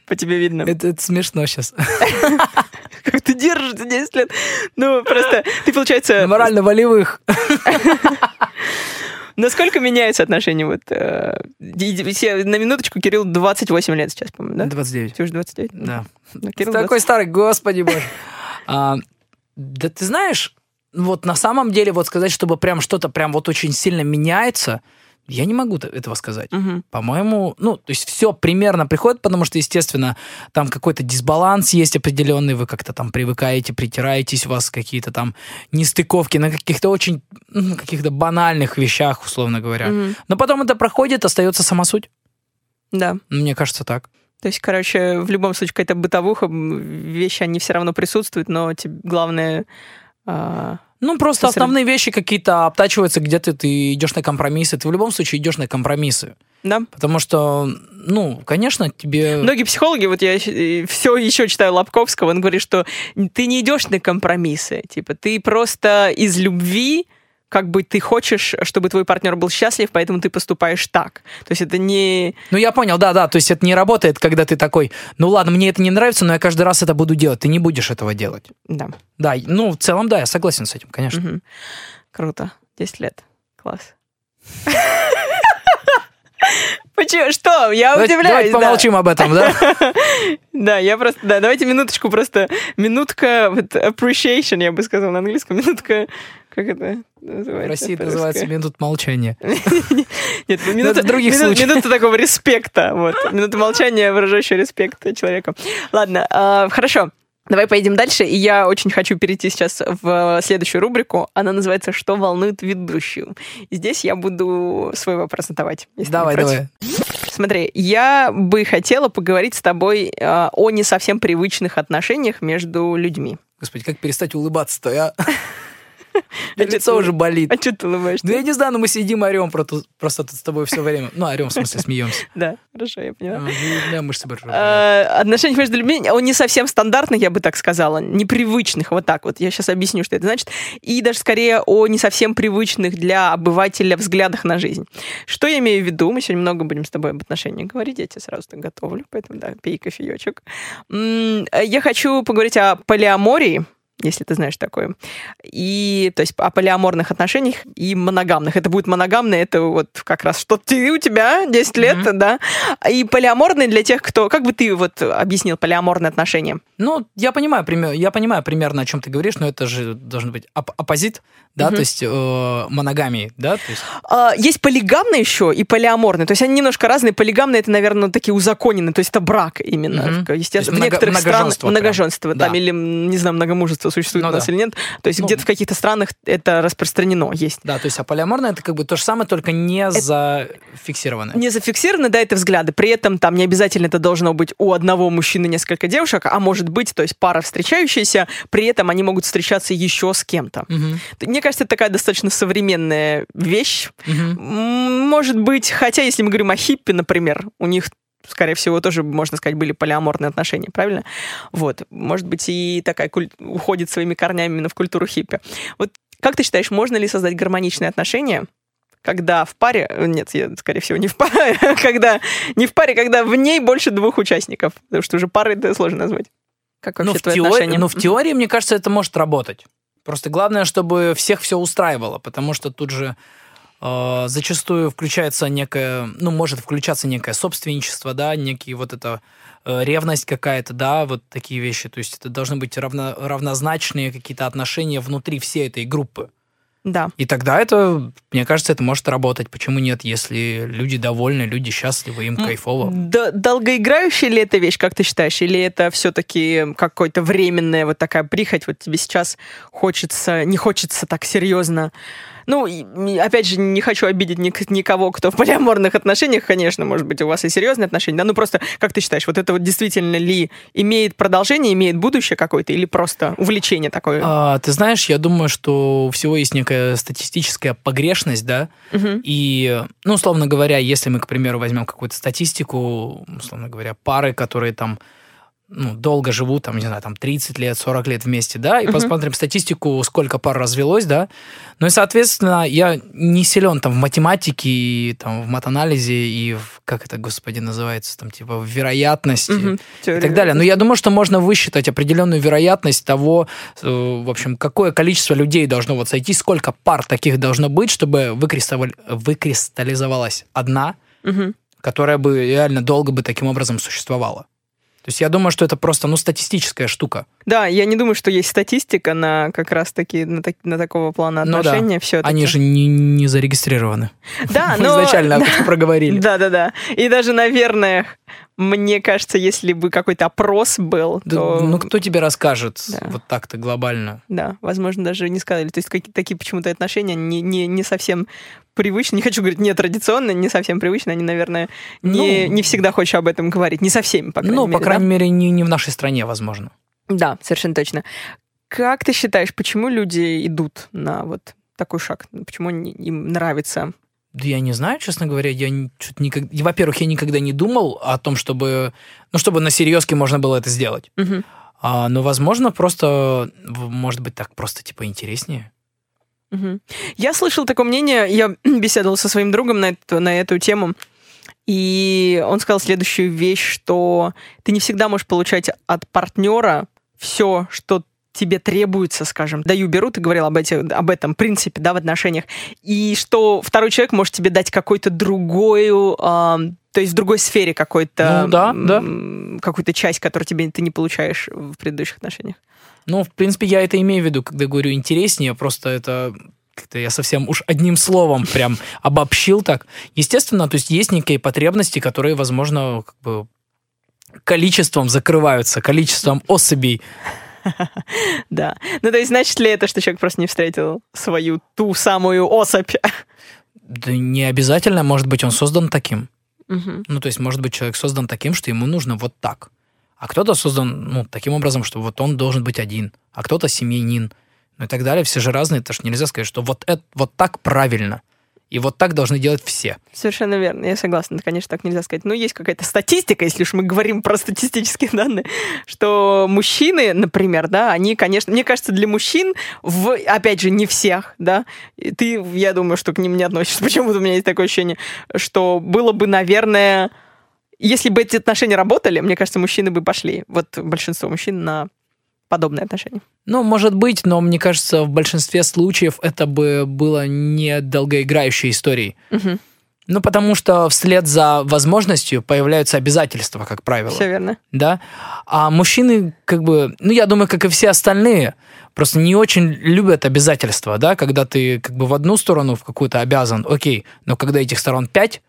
[SPEAKER 2] по тебе видно.
[SPEAKER 3] Это, это смешно сейчас. [laughs]
[SPEAKER 2] Как ты держишься 10 лет? Ну, просто ты, получается...
[SPEAKER 3] Морально-волевых. [laughs]
[SPEAKER 2] Насколько меняются отношения? Вот, э, на минуточку Кирилл 28 лет сейчас, по-моему, да?
[SPEAKER 3] 29.
[SPEAKER 2] Тебе уже 29?
[SPEAKER 3] Да.
[SPEAKER 2] Ну,
[SPEAKER 3] Ты такой старый, господи боже. А, да ты знаешь, вот на самом деле вот сказать, чтобы прям что-то прям вот очень сильно меняется, я не могу этого сказать.
[SPEAKER 2] Мгм.
[SPEAKER 3] По-моему, ну, то есть все примерно приходит, потому что, естественно, там какой-то дисбаланс есть определенный, вы как-то там привыкаете, притираетесь, у вас какие-то там нестыковки на каких-то очень, ну, каких-то банальных вещах, условно говоря.
[SPEAKER 2] Мгм.
[SPEAKER 3] Но потом это проходит, остается сама суть.
[SPEAKER 2] Да.
[SPEAKER 3] Мне кажется, так.
[SPEAKER 2] То есть, короче, в любом случае какая-то бытовуха, вещи, они все равно присутствуют, но тебе главное... а,
[SPEAKER 3] Ну, просто
[SPEAKER 2] Сосред-
[SPEAKER 3] основные вещи какие-то обтачиваются, где-то ты идешь на компромиссы. Ты в любом случае идешь на компромиссы.
[SPEAKER 2] Да.
[SPEAKER 3] Потому что, ну, конечно, тебе...
[SPEAKER 2] Многие психологи, вот я все еще читаю Лобковского, он говорит, что ты не идешь на компромиссы, типа ты просто из любви как бы ты хочешь, чтобы твой партнер был счастлив, поэтому ты поступаешь так. То есть это не...
[SPEAKER 3] Ну, я понял, да-да, то есть это не работает, когда ты такой, ну ладно, мне это не нравится, но я каждый раз это буду делать. Ты не будешь этого делать.
[SPEAKER 2] Да.
[SPEAKER 3] Да, ну, в целом, да, я согласен с этим, конечно.
[SPEAKER 2] Мгм. Круто. 10 лет. Класс. [laughs] Почему? Что? Я
[SPEAKER 3] Давайте,
[SPEAKER 2] удивляюсь.
[SPEAKER 3] давайте
[SPEAKER 2] да.
[SPEAKER 3] помолчим об этом, да? [laughs]
[SPEAKER 2] Да, я просто, да, давайте минуточку просто, минутка вот appreciation, я бы сказал на английском, минутка, как это называется?
[SPEAKER 3] В России это называется минут молчания. [laughs]
[SPEAKER 2] Нет, минута,
[SPEAKER 3] в других
[SPEAKER 2] минут-
[SPEAKER 3] случаях.
[SPEAKER 2] минута такого респекта, вот, минута молчания, выражающая респект человеку. Ладно, а, хорошо. Давай поедем дальше, и я очень хочу перейти сейчас в следующую рубрику. Она называется «Что волнует ведущую?». И здесь я буду свой вопрос задавать.
[SPEAKER 3] Давай, давай.
[SPEAKER 2] Смотри, я бы хотела поговорить с тобой э, о не совсем привычных отношениях между людьми.
[SPEAKER 3] Господи, как перестать улыбаться-то, а? [laughs]
[SPEAKER 2] А
[SPEAKER 3] Лицо уже болит.
[SPEAKER 2] А что ты улыбаешься?
[SPEAKER 3] Ну, я не знаю, но мы сидим, орем просто тут с тобой все время. Ну, орем, в смысле, смеемся.
[SPEAKER 2] Да, хорошо, я поняла.
[SPEAKER 3] А, ну, Да, мышцы.
[SPEAKER 2] Э, Отношения между людьми, он не совсем стандартных, я бы так сказала, непривычных, вот так вот. Я сейчас объясню, что это значит. И даже скорее о не совсем привычных для обывателя взглядах на жизнь. Что я имею в виду? Мы сегодня много будем с тобой об отношениях говорить, я тебе сразу так готовлю, поэтому, да, пей кофеечек. Я хочу поговорить о полиамории, если ты знаешь такое. И, то есть, о полиаморных отношениях и моногамных. Это будет моногамное, это вот как раз что ты у тебя 10 лет,
[SPEAKER 3] Мгм.
[SPEAKER 2] да. И полиаморные для тех, кто... Как бы ты вот объяснил полиаморные отношения?
[SPEAKER 3] Ну, я понимаю, я понимаю примерно, о чем ты говоришь, но это же должен быть оп- оппозит, да,
[SPEAKER 2] Мгм.
[SPEAKER 3] то есть э, моногамии, да, то есть
[SPEAKER 2] А, Есть полигамные еще и полиаморные. То есть они немножко разные. Полигамные это, наверное, такие узаконенные. То есть это брак именно. В- Естественно,
[SPEAKER 3] есть
[SPEAKER 2] в некоторых
[SPEAKER 3] много-
[SPEAKER 2] странах
[SPEAKER 3] многоженство прям.
[SPEAKER 2] многоженство там
[SPEAKER 3] Да.
[SPEAKER 2] или, не знаю, многомужество существует
[SPEAKER 3] Ну
[SPEAKER 2] у нас
[SPEAKER 3] да.
[SPEAKER 2] или нет. То есть
[SPEAKER 3] Ну.
[SPEAKER 2] где-то в каких-то странах это распространено, есть.
[SPEAKER 3] Да, то есть а полиаморное это как бы то же самое, только не зафиксированное.
[SPEAKER 2] Не зафиксированы, да, это взгляды. При этом там не обязательно это должно быть у одного мужчины несколько девушек, а может быть, то есть пара встречающаяся, при этом они могут встречаться еще с кем-то.
[SPEAKER 3] Мгм,
[SPEAKER 2] Мне кажется, это такая достаточно современная вещь. М, Может быть, хотя если мы говорим о хиппи, например, у них скорее всего, тоже, можно сказать, были полиаморные отношения, правильно? Вот. Может быть, и такая куль- уходит своими корнями именно в культуру хиппи. Вот как ты считаешь, можно ли создать гармоничные отношения, когда в паре, э, нет, я, скорее всего, не в паре, [laughs] когда не в паре, когда в ней больше двух участников, потому что уже пары это сложно назвать. Как вообще
[SPEAKER 3] Ну, в
[SPEAKER 2] твои отношения?
[SPEAKER 3] ну, в теории, мне кажется, это может работать. Просто главное, чтобы всех все устраивало, потому что тут же э, зачастую включается некое, ну, может включаться некое собственничество, да, некие вот это э, ревность какая-то, да, вот такие вещи. То есть это должны быть равно, равнозначные какие-то отношения внутри всей этой группы.
[SPEAKER 2] Да.
[SPEAKER 3] И тогда это, мне кажется, это может работать. Почему нет, если люди довольны, люди счастливы, им кайфово.
[SPEAKER 2] Долгоиграющая ли эта вещь, как ты считаешь, или это все-таки какой-то временная вот такая прихоть, вот тебе сейчас хочется, не хочется так серьезно ну, опять же, не хочу обидеть ник- никого, кто в полиаморных отношениях, конечно, может быть, у вас и серьезные отношения, да, ну просто, как ты считаешь, вот это вот действительно ли имеет продолжение, имеет будущее какое-то, или просто увлечение такое?
[SPEAKER 3] А, ты знаешь, я думаю, что у всего есть некая статистическая погрешность, да,
[SPEAKER 2] Мгм.
[SPEAKER 3] и, ну, условно говоря, если мы, к примеру, возьмем какую-то статистику, условно говоря, пары, которые там ну, долго живут, там, не знаю, там 30 лет, 40 лет вместе, да, и
[SPEAKER 2] Мгм.
[SPEAKER 3] посмотрим статистику, сколько пар развелось, да. Ну и, соответственно, я не силен там в математике, и, там, в матанализе и в как это, господи, называется, там, типа, вероятности
[SPEAKER 2] Мгм.
[SPEAKER 3] и так далее. Но я думаю, что можно высчитать определенную вероятность того, э, в общем, какое количество людей должно вот сойти, сколько пар таких должно быть, чтобы выкристалли- выкристаллизовалась одна,
[SPEAKER 2] Мгм.
[SPEAKER 3] которая бы реально долго бы таким образом существовала. То есть я думаю, что это просто, ну, статистическая штука.
[SPEAKER 2] Да, я не думаю, что есть статистика на как раз-таки на, так- на такого плана
[SPEAKER 3] Ну да.
[SPEAKER 2] отношения. все
[SPEAKER 3] Они же не, не зарегистрированы.
[SPEAKER 2] Да, но...
[SPEAKER 3] изначально об этом [laughs] проговорили.
[SPEAKER 2] Да, да, да. И даже, наверное, мне кажется, если бы какой-то опрос был,
[SPEAKER 3] Да,
[SPEAKER 2] то...
[SPEAKER 3] Ну, кто тебе расскажет
[SPEAKER 2] Да.
[SPEAKER 3] вот так-то глобально?
[SPEAKER 2] Да, возможно, даже не сказали. То есть какие такие почему-то отношения не, не, не совсем привычны. Не хочу говорить не традиционные, не совсем привычные. Они, наверное, не,
[SPEAKER 3] Ну,
[SPEAKER 2] не всегда хочешь об этом говорить. Не со всеми, по крайней
[SPEAKER 3] ну,
[SPEAKER 2] мере.
[SPEAKER 3] по крайней мере, не, не в нашей стране, возможно.
[SPEAKER 2] Да? совершенно точно. Как ты считаешь, почему люди идут на вот такой шаг? Почему им нравится?
[SPEAKER 3] Да я не знаю, честно говоря, я чё-то никогда... Во-первых, я никогда не думал о том, чтобы... Ну, чтобы на серьезке можно было это сделать.
[SPEAKER 2] Мгм.
[SPEAKER 3] А, ну, возможно, просто... Может быть, так просто, типа, интереснее.
[SPEAKER 2] Мгм. Я слышал такое мнение, я [clears throat] беседовал со своим другом на эту, на эту тему, и он сказал следующую вещь, что ты не всегда можешь получать от партнера все, что тебе требуется, скажем. Даю, беру, ты говорил об, эти, об этом принципе, да, в отношениях. И что второй человек может тебе дать какую-то другую, ам, то есть в другой сфере какой-то...
[SPEAKER 3] Ну да, да.
[SPEAKER 2] Какую-то часть, которую тебе ты не получаешь в предыдущих отношениях.
[SPEAKER 3] Ну, в принципе, я это имею в виду, когда говорю интереснее, просто это как-то я совсем уж одним словом прям обобщил так. Естественно, то есть есть некие потребности, которые, возможно, как бы количеством закрываются, количеством особей. [laughs]
[SPEAKER 2] Да. Ну, то есть, значит ли это, что человек просто не встретил свою ту самую особь? [laughs]
[SPEAKER 3] Да не обязательно, может быть, он создан таким. Ну, то есть, может быть, человек создан таким, что ему нужно вот так. А кто-то создан, ну, таким образом, что вот он должен быть один, а кто-то семьянин, ну и так далее. Все же разные, это ж нельзя сказать, что вот, это, вот так правильно. И вот так должны делать все.
[SPEAKER 2] Совершенно верно, я согласна. Конечно, так нельзя сказать. Но есть какая-то статистика, если уж мы говорим про статистические данные, что мужчины, например, да, они, конечно, мне кажется, для мужчин, в, опять же, не всех, да, ты, я думаю, что к ним не относишься, [laughs] почему-то у меня есть такое ощущение, что было бы, наверное, если бы эти отношения работали, мне кажется, мужчины бы пошли, вот большинство мужчин на подобные отношения.
[SPEAKER 3] Ну, может быть, но мне кажется, в большинстве случаев это бы было не долгоиграющей историей.
[SPEAKER 2] Мгм.
[SPEAKER 3] Ну, потому что вслед за возможностью появляются обязательства, как правило.
[SPEAKER 2] Все верно.
[SPEAKER 3] да. А мужчины, как бы, ну, я думаю, как и все остальные, просто не очень любят обязательства, да, когда ты как бы в одну сторону в какую-то обязан, окей, но когда этих сторон пять,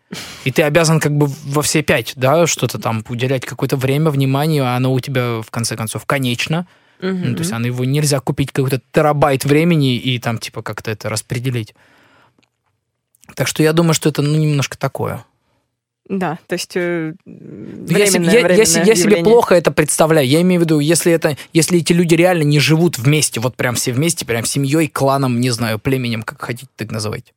[SPEAKER 3] и ты обязан как бы во все пять, да, что-то там уделять какое-то время, внимание, а оно у тебя, в конце концов, конечно. Ну, то есть оно его нельзя купить какой-то терабайт времени и там типа как-то это распределить. Так что я думаю, что это ну, немножко такое.
[SPEAKER 2] Да, то есть э,
[SPEAKER 3] Я, себе,
[SPEAKER 2] временное-
[SPEAKER 3] я- я
[SPEAKER 2] временное
[SPEAKER 3] се- я себе
[SPEAKER 2] явление.
[SPEAKER 3] плохо это представляю. Я имею в виду, если это, если эти люди реально не живут вместе, вот прям все вместе, прям семьей, кланом, не знаю, племенем, как хотите, так называйте.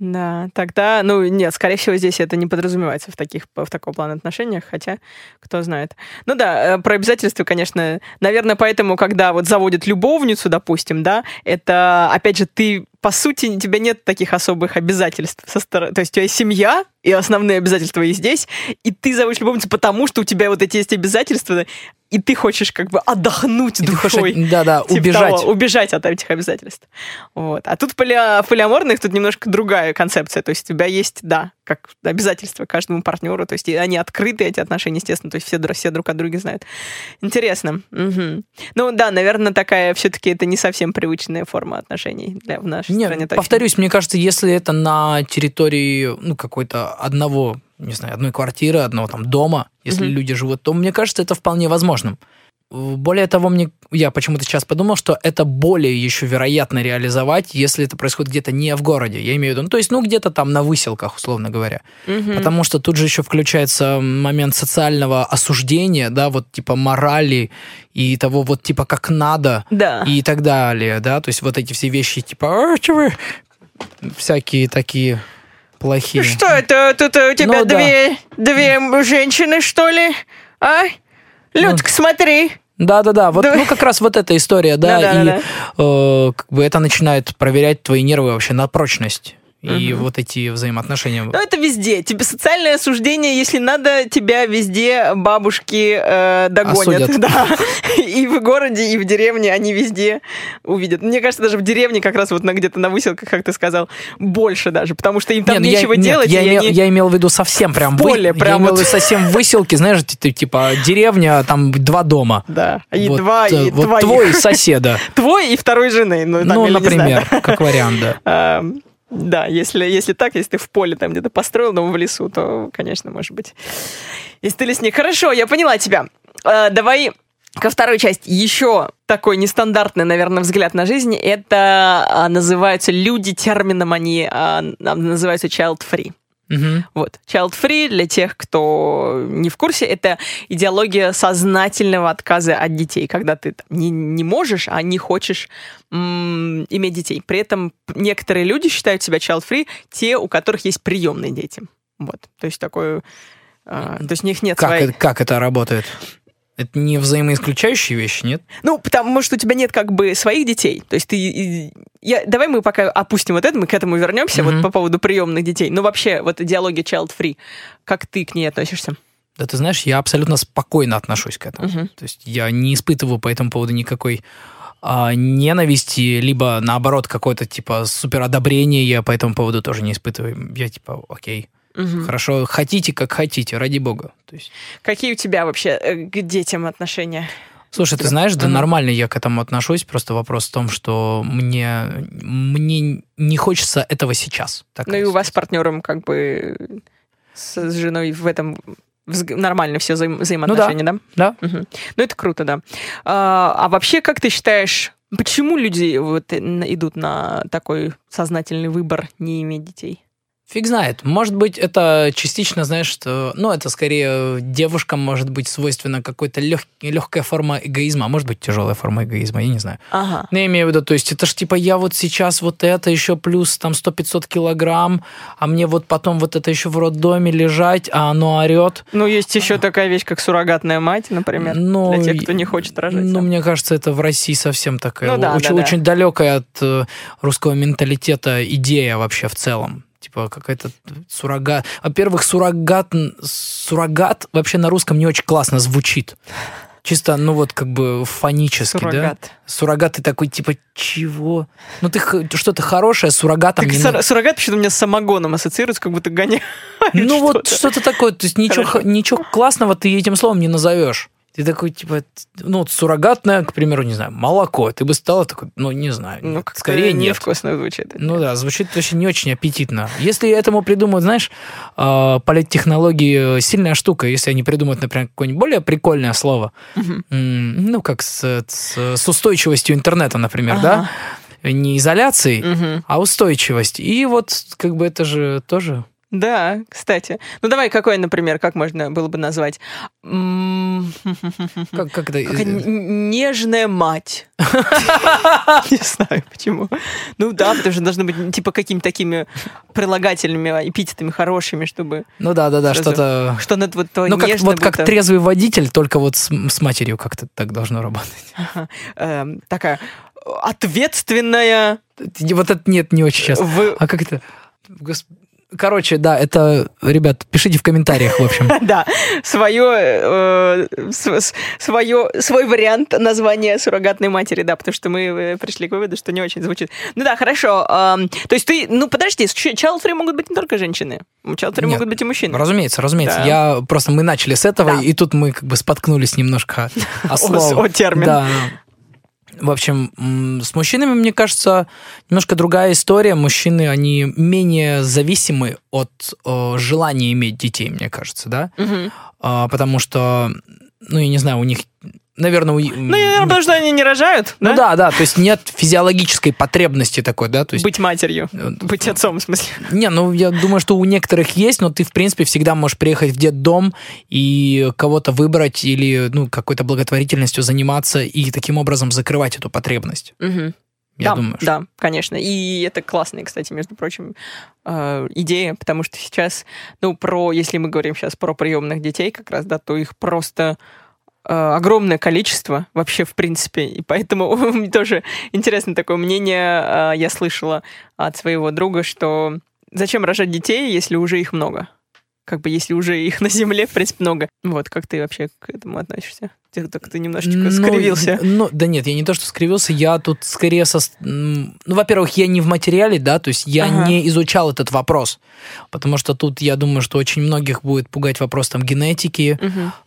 [SPEAKER 2] Да, тогда, ну, нет, скорее всего, здесь это не подразумевается в таких, в такого плана отношениях, хотя, кто знает. Ну да, э, про обязательства, конечно, наверное, поэтому, когда вот заводят любовницу, допустим, да, это, опять же, ты, по сути, у тебя нет таких особых обязательств со стороны, то есть у тебя есть семья, и основные обязательства и здесь, и ты заводишь любовницу, потому что у тебя вот эти есть обязательства, и ты хочешь как бы отдохнуть
[SPEAKER 3] И ты хочешь,
[SPEAKER 2] душой.
[SPEAKER 3] да-да,
[SPEAKER 2] Типа
[SPEAKER 3] убежать.
[SPEAKER 2] того, убежать от этих обязательств. Вот. А тут в полиаморных тут немножко другая концепция. То есть у тебя есть, да, как обязательства каждому партнеру. То есть они открыты, эти отношения, естественно. То есть все, все друг от друга знают. Интересно. Мгм. Ну да, наверное, такая все-таки это не совсем привычная форма отношений для, в нашей
[SPEAKER 3] Не,
[SPEAKER 2] стране. точно.
[SPEAKER 3] повторюсь, мне кажется, если это на территории, ну, какой-то одного, не знаю, одной квартиры, одного там дома, если
[SPEAKER 2] Мгм.
[SPEAKER 3] люди живут, то мне кажется, это вполне возможным. Более того, мне, я почему-то сейчас подумал, что это более еще вероятно реализовать, если это происходит где-то не в городе. Я имею в виду, ну, то есть, ну, где-то там на выселках, условно говоря.
[SPEAKER 2] Мгм.
[SPEAKER 3] Потому что тут же еще включается момент социального осуждения, да, вот типа морали и того вот типа как надо
[SPEAKER 2] Да.
[SPEAKER 3] и так далее, да, то есть вот эти все вещи типа «А, вы?» всякие такие плохие.
[SPEAKER 2] Что это? Тут у тебя
[SPEAKER 3] Ну да.
[SPEAKER 2] две, две женщины, что ли? А? Людка, смотри.
[SPEAKER 3] Да-да-да, вот
[SPEAKER 2] Да.
[SPEAKER 3] ну как раз вот эта история, да, и э, как бы это начинает проверять твои нервы вообще на прочность. И
[SPEAKER 2] Мгм.
[SPEAKER 3] вот эти взаимоотношения.
[SPEAKER 2] Ну, это везде. Тебе социальное осуждение, если надо, тебя везде бабушки э, догонят.
[SPEAKER 3] Осудят. [laughs]
[SPEAKER 2] Да. И в городе, и в деревне они везде увидят. Мне кажется, даже в деревне как раз вот на где-то на выселках, как ты сказал, больше даже, потому что им там
[SPEAKER 3] Не, ну я-
[SPEAKER 2] нечего
[SPEAKER 3] нет,
[SPEAKER 2] делать.
[SPEAKER 3] Я,
[SPEAKER 2] и
[SPEAKER 3] имел,
[SPEAKER 2] они-
[SPEAKER 3] я имел в виду совсем прям
[SPEAKER 2] В поле,
[SPEAKER 3] вы-
[SPEAKER 2] прям
[SPEAKER 3] я имел в
[SPEAKER 2] вот.
[SPEAKER 3] виду совсем выселки, знаешь, типа деревня, там два дома.
[SPEAKER 2] Да. И
[SPEAKER 3] вот,
[SPEAKER 2] два,
[SPEAKER 3] э,
[SPEAKER 2] и
[SPEAKER 3] вот
[SPEAKER 2] твоих.
[SPEAKER 3] твой [laughs] соседа.
[SPEAKER 2] Твой и второй жены. Ну,
[SPEAKER 3] ну, например, как вариант, да.
[SPEAKER 2] Да, если, если так, если ты в поле там где-то построил, но в лесу, то, конечно, может быть. Если ты лесник. Хорошо, я поняла тебя. А, давай ко второй части. Еще такой нестандартный, наверное, взгляд на жизнь. Это а, называются люди термином, они а, называются child-free.
[SPEAKER 3] Мгм.
[SPEAKER 2] Вот. Child-free, для тех, кто не в курсе, это идеология сознательного отказа от детей, когда ты там не, не можешь, а не хочешь м, иметь детей. При этом некоторые люди считают себя child-free, те, у которых есть приемные дети. Вот. То есть такое... а, то есть у них нет
[SPEAKER 3] Как,
[SPEAKER 2] своей...
[SPEAKER 3] как это работает? Это не взаимоисключающие вещи, нет?
[SPEAKER 2] Ну, потому что у тебя нет как бы своих детей. То есть ты... Я, давай мы пока опустим вот это, мы к этому вернемся,
[SPEAKER 3] Мгм.
[SPEAKER 2] вот по поводу приемных детей. Ну, вообще, вот идеология child-free, как ты к ней относишься?
[SPEAKER 3] Да ты знаешь, я абсолютно спокойно отношусь к этому.
[SPEAKER 2] Мгм.
[SPEAKER 3] То есть я не испытываю по этому поводу никакой а, ненависти, либо наоборот какое-то типа супер одобрение я по этому поводу тоже не испытываю. Я типа, окей,
[SPEAKER 2] Мгм.
[SPEAKER 3] хорошо, хотите как хотите, ради бога. То есть,
[SPEAKER 2] Какие у тебя вообще э, к детям отношения?
[SPEAKER 3] слушай, ты знаешь, да нормально я к этому отношусь, просто вопрос в том, что мне, мне не хочется этого сейчас.
[SPEAKER 2] Ну
[SPEAKER 3] Такая
[SPEAKER 2] и у вас с партнером как бы с, женой в этом нормально все взаимоотношения, да?
[SPEAKER 3] Да?
[SPEAKER 2] Мгм. Ну это круто, да. А, а вообще, как ты считаешь, почему люди вот э, идут на такой сознательный выбор не иметь детей?
[SPEAKER 3] Фиг знает. Может быть, это частично, знаешь, что... Ну, это скорее девушкам может быть свойственно какой-то лег... легкая форма эгоизма, а может быть, тяжелая форма эгоизма, я не знаю.
[SPEAKER 2] Ага.
[SPEAKER 3] Ну, я имею в виду, то есть это ж типа я вот сейчас вот это еще плюс там 100-500 килограмм, а мне вот потом вот это еще в роддоме лежать, а оно орет.
[SPEAKER 2] Ну, есть еще такая вещь, как суррогатная мать, например,
[SPEAKER 3] Ну,
[SPEAKER 2] для тех, кто не хочет рожать.
[SPEAKER 3] Ну,
[SPEAKER 2] сам.
[SPEAKER 3] мне кажется, это в России совсем такая
[SPEAKER 2] Ну да,
[SPEAKER 3] очень,
[SPEAKER 2] да, да.
[SPEAKER 3] очень далекая от э, русского менталитета идея вообще в целом. Типа какая-то суррогат. Во-первых, суррогат, суррогат вообще на русском не очень классно звучит. Чисто, ну вот как бы фонически, да?
[SPEAKER 2] Суррогат.
[SPEAKER 3] Суррогат ты такой, типа, чего? Ну ты что-то хорошее суррогатом
[SPEAKER 2] Так
[SPEAKER 3] не
[SPEAKER 2] сур- суррогат почему-то у меня с самогоном ассоциируется, как будто гоняют
[SPEAKER 3] Ну вот
[SPEAKER 2] что-то.
[SPEAKER 3] что-то такое. То есть ничего,
[SPEAKER 2] Хорошо.
[SPEAKER 3] ничего классного ты этим словом не назовешь. Ты такой, типа, ну, вот суррогатное, к примеру, не знаю, молоко. Ты бы стала такой, ну, не знаю.
[SPEAKER 2] Ну, как
[SPEAKER 3] скорее нет.
[SPEAKER 2] невкусно звучит.
[SPEAKER 3] Ну да, звучит вообще не очень аппетитно. Если этому придумают, знаешь, э, политтехнологии сильная штука, если они придумают, например, какое-нибудь более прикольное слово, м, ну, как с, с- с устойчивостью интернета, например, да? Не изоляцией,
[SPEAKER 2] Мгм.
[SPEAKER 3] а устойчивость. И вот как бы это же тоже...
[SPEAKER 2] Да, кстати. Ну давай, какой, например, как можно было бы назвать? [laughs]
[SPEAKER 3] Как, как это...
[SPEAKER 2] какая н- нежная мать. [laughs] Не знаю почему. Ну да, потому что должны быть типа какими-то такими прилагательными, эпитетами хорошими, чтобы...
[SPEAKER 3] Ну да, да, да, что-то...
[SPEAKER 2] Что над вот то
[SPEAKER 3] Ну, как, вот как трезвый водитель, только вот с, матерью как-то так должно работать.
[SPEAKER 2] эм, такая ответственная...
[SPEAKER 3] Вот это нет, не очень часто. А как это? Гос- Короче, да, это, ребят, пишите в комментариях, в общем. [laughs]
[SPEAKER 2] Да, свое, э, свое, свой вариант названия суррогатной матери, да, потому что мы э, пришли к выводу, что не очень звучит. Ну да, хорошо. то есть ты, ну подожди, free могут быть не только женщины,
[SPEAKER 3] Нет,
[SPEAKER 2] могут быть и мужчины.
[SPEAKER 3] Разумеется, разумеется. Я просто мы начали с этого, и тут мы как бы споткнулись немножко [laughs] о
[SPEAKER 2] О,
[SPEAKER 3] слове.
[SPEAKER 2] о термин.
[SPEAKER 3] Да. В общем, с мужчинами, мне кажется, немножко другая история. Мужчины, они менее зависимы от э, желания иметь детей, мне кажется, да?
[SPEAKER 2] Мгм.
[SPEAKER 3] А, потому что, ну, я не знаю, у них, наверное, у...
[SPEAKER 2] Ну, наверное, потому что они не рожают,
[SPEAKER 3] Ну
[SPEAKER 2] да?
[SPEAKER 3] да, да, то есть нет физиологической потребности такой, да, то есть...
[SPEAKER 2] Быть матерью,
[SPEAKER 3] э,
[SPEAKER 2] быть отцом, в смысле.
[SPEAKER 3] Не, ну я думаю, что у некоторых есть, но ты, в принципе, всегда можешь приехать в детдом и кого-то выбрать или, ну, какой-то благотворительностью заниматься и таким образом закрывать эту потребность.
[SPEAKER 2] Мгм.
[SPEAKER 3] Я
[SPEAKER 2] да,
[SPEAKER 3] думаю, что-
[SPEAKER 2] да, конечно. И это классная, кстати, между прочим, э, идея, потому что сейчас, ну, про, если мы говорим сейчас про приемных детей, как раз, да, то их просто э, огромное количество вообще, в принципе. И поэтому [laughs] мне тоже интересно такое мнение. э, Я слышала от своего друга, что зачем рожать детей, если уже их много? Как бы если уже их [laughs] на земле, в принципе, много. Вот, как ты вообще к этому относишься? Ты, так ты немножечко
[SPEAKER 3] Ну,
[SPEAKER 2] скривился.
[SPEAKER 3] Ну, да нет, я не то, что скривился, я тут скорее со... Ну, во-первых, я не в материале, да, то есть я
[SPEAKER 2] Ага.
[SPEAKER 3] не изучал этот вопрос, потому что тут, я думаю, что очень многих будет пугать вопрос там генетики,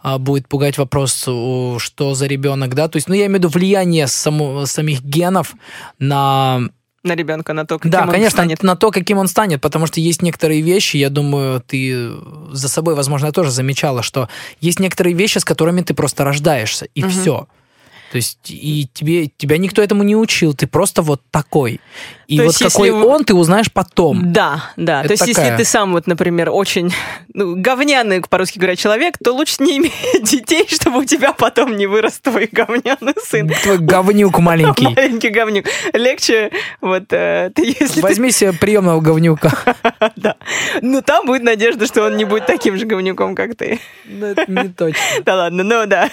[SPEAKER 3] а, будет пугать вопрос, что за ребенок, да, то есть, ну, я имею в виду влияние само- самих генов на
[SPEAKER 2] На ребенка, на то, каким
[SPEAKER 3] да,
[SPEAKER 2] он
[SPEAKER 3] конечно,
[SPEAKER 2] станет.
[SPEAKER 3] на то, каким он станет, потому что есть некоторые вещи, я думаю, ты за собой, возможно, тоже замечала, что есть некоторые вещи, с которыми ты просто рождаешься, и
[SPEAKER 2] Мгм.
[SPEAKER 3] все. То есть, и тебе, тебя никто этому не учил, ты просто вот такой. И
[SPEAKER 2] То
[SPEAKER 3] вот
[SPEAKER 2] есть, если
[SPEAKER 3] какой
[SPEAKER 2] вы-
[SPEAKER 3] он, ты узнаешь потом.
[SPEAKER 2] Да, да.
[SPEAKER 3] Это
[SPEAKER 2] То есть, если
[SPEAKER 3] такая-
[SPEAKER 2] ты сам, вот, например, очень ну, говняный, по-русски говоря, человек, то лучше не [laughs] иметь детей, чтобы у тебя потом не вырос твой говняный сын.
[SPEAKER 3] Твой говнюк [laughs] маленький.
[SPEAKER 2] Маленький говнюк. Легче, вот, э, ты, если ты
[SPEAKER 3] Возьми себе приемного говнюка. [laughs]
[SPEAKER 2] Да. Ну, там будет надежда, что он не будет таким же говнюком, как ты.
[SPEAKER 3] Ну, это не точно.
[SPEAKER 2] Да ладно, ну да.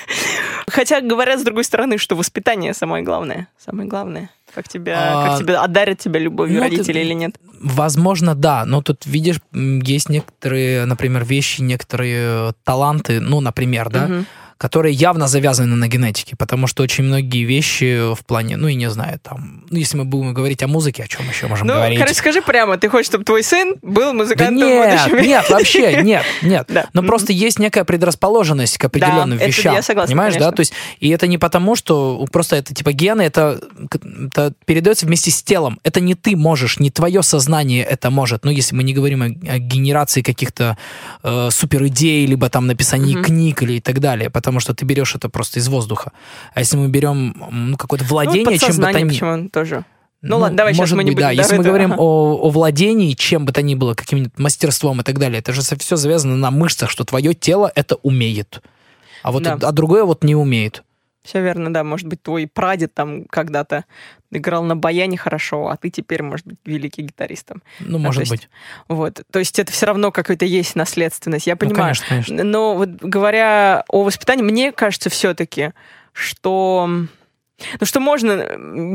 [SPEAKER 2] Хотя говорят, с другой стороны, что воспитание самое главное. Самое главное. Как тебя,
[SPEAKER 3] А,
[SPEAKER 2] как тебя одарят тебя любовью
[SPEAKER 3] ну,
[SPEAKER 2] родители
[SPEAKER 3] ты-
[SPEAKER 2] или нет.
[SPEAKER 3] Возможно, да, но тут, видишь, есть некоторые, например, вещи, некоторые таланты, ну, например, да,
[SPEAKER 2] Мгм.
[SPEAKER 3] Которые явно завязаны на генетике, потому что очень многие вещи в плане, ну, и не знаю, там, ну, если мы будем говорить о музыке, о чем еще можем
[SPEAKER 2] Ну,
[SPEAKER 3] говорить?
[SPEAKER 2] короче, скажи прямо, ты хочешь, чтобы твой сын был
[SPEAKER 3] да
[SPEAKER 2] музыкантом в
[SPEAKER 3] нет,
[SPEAKER 2] будущем?
[SPEAKER 3] нет, вообще, [laughs] нет, нет.
[SPEAKER 2] Да.
[SPEAKER 3] Но
[SPEAKER 2] Мгм.
[SPEAKER 3] просто есть некая предрасположенность к определенным
[SPEAKER 2] это
[SPEAKER 3] вещам.
[SPEAKER 2] я согласна,
[SPEAKER 3] понимаешь, да?
[SPEAKER 2] конечно.
[SPEAKER 3] То есть, и это не потому, что просто это типа гены, это, это передается вместе с телом. Это не ты можешь, не твое сознание это может. Ну, если мы не говорим о, о генерации каких-то э, суперидей, либо там написании
[SPEAKER 2] Мгм.
[SPEAKER 3] книг или и так далее, потому что ты берешь это просто из воздуха. А если мы берем ну, какое-то
[SPEAKER 2] Ну,
[SPEAKER 3] владение чем бы то ни
[SPEAKER 2] почему тоже. Ну ладно, давай,
[SPEAKER 3] может
[SPEAKER 2] мы не
[SPEAKER 3] быть,
[SPEAKER 2] будем, да,
[SPEAKER 3] Если мы
[SPEAKER 2] это-
[SPEAKER 3] говорим
[SPEAKER 2] ага.
[SPEAKER 3] о, о владении чем бы то ни было, каким-нибудь мастерством и так далее, это же все завязано на мышцах, что твое тело это умеет. А вот
[SPEAKER 2] Да.
[SPEAKER 3] а другое вот не умеет.
[SPEAKER 2] Все верно, да. Может быть, твой прадед там когда-то играл на баяне хорошо, а ты теперь, может быть, великий гитаристом.
[SPEAKER 3] Ну,
[SPEAKER 2] то
[SPEAKER 3] может
[SPEAKER 2] есть
[SPEAKER 3] быть.
[SPEAKER 2] Вот. То есть это все равно какой-то есть наследственность. Я
[SPEAKER 3] Ну,
[SPEAKER 2] понимаю.
[SPEAKER 3] конечно, конечно.
[SPEAKER 2] Но вот говоря о воспитании, мне кажется все-таки, что... Ну, что можно...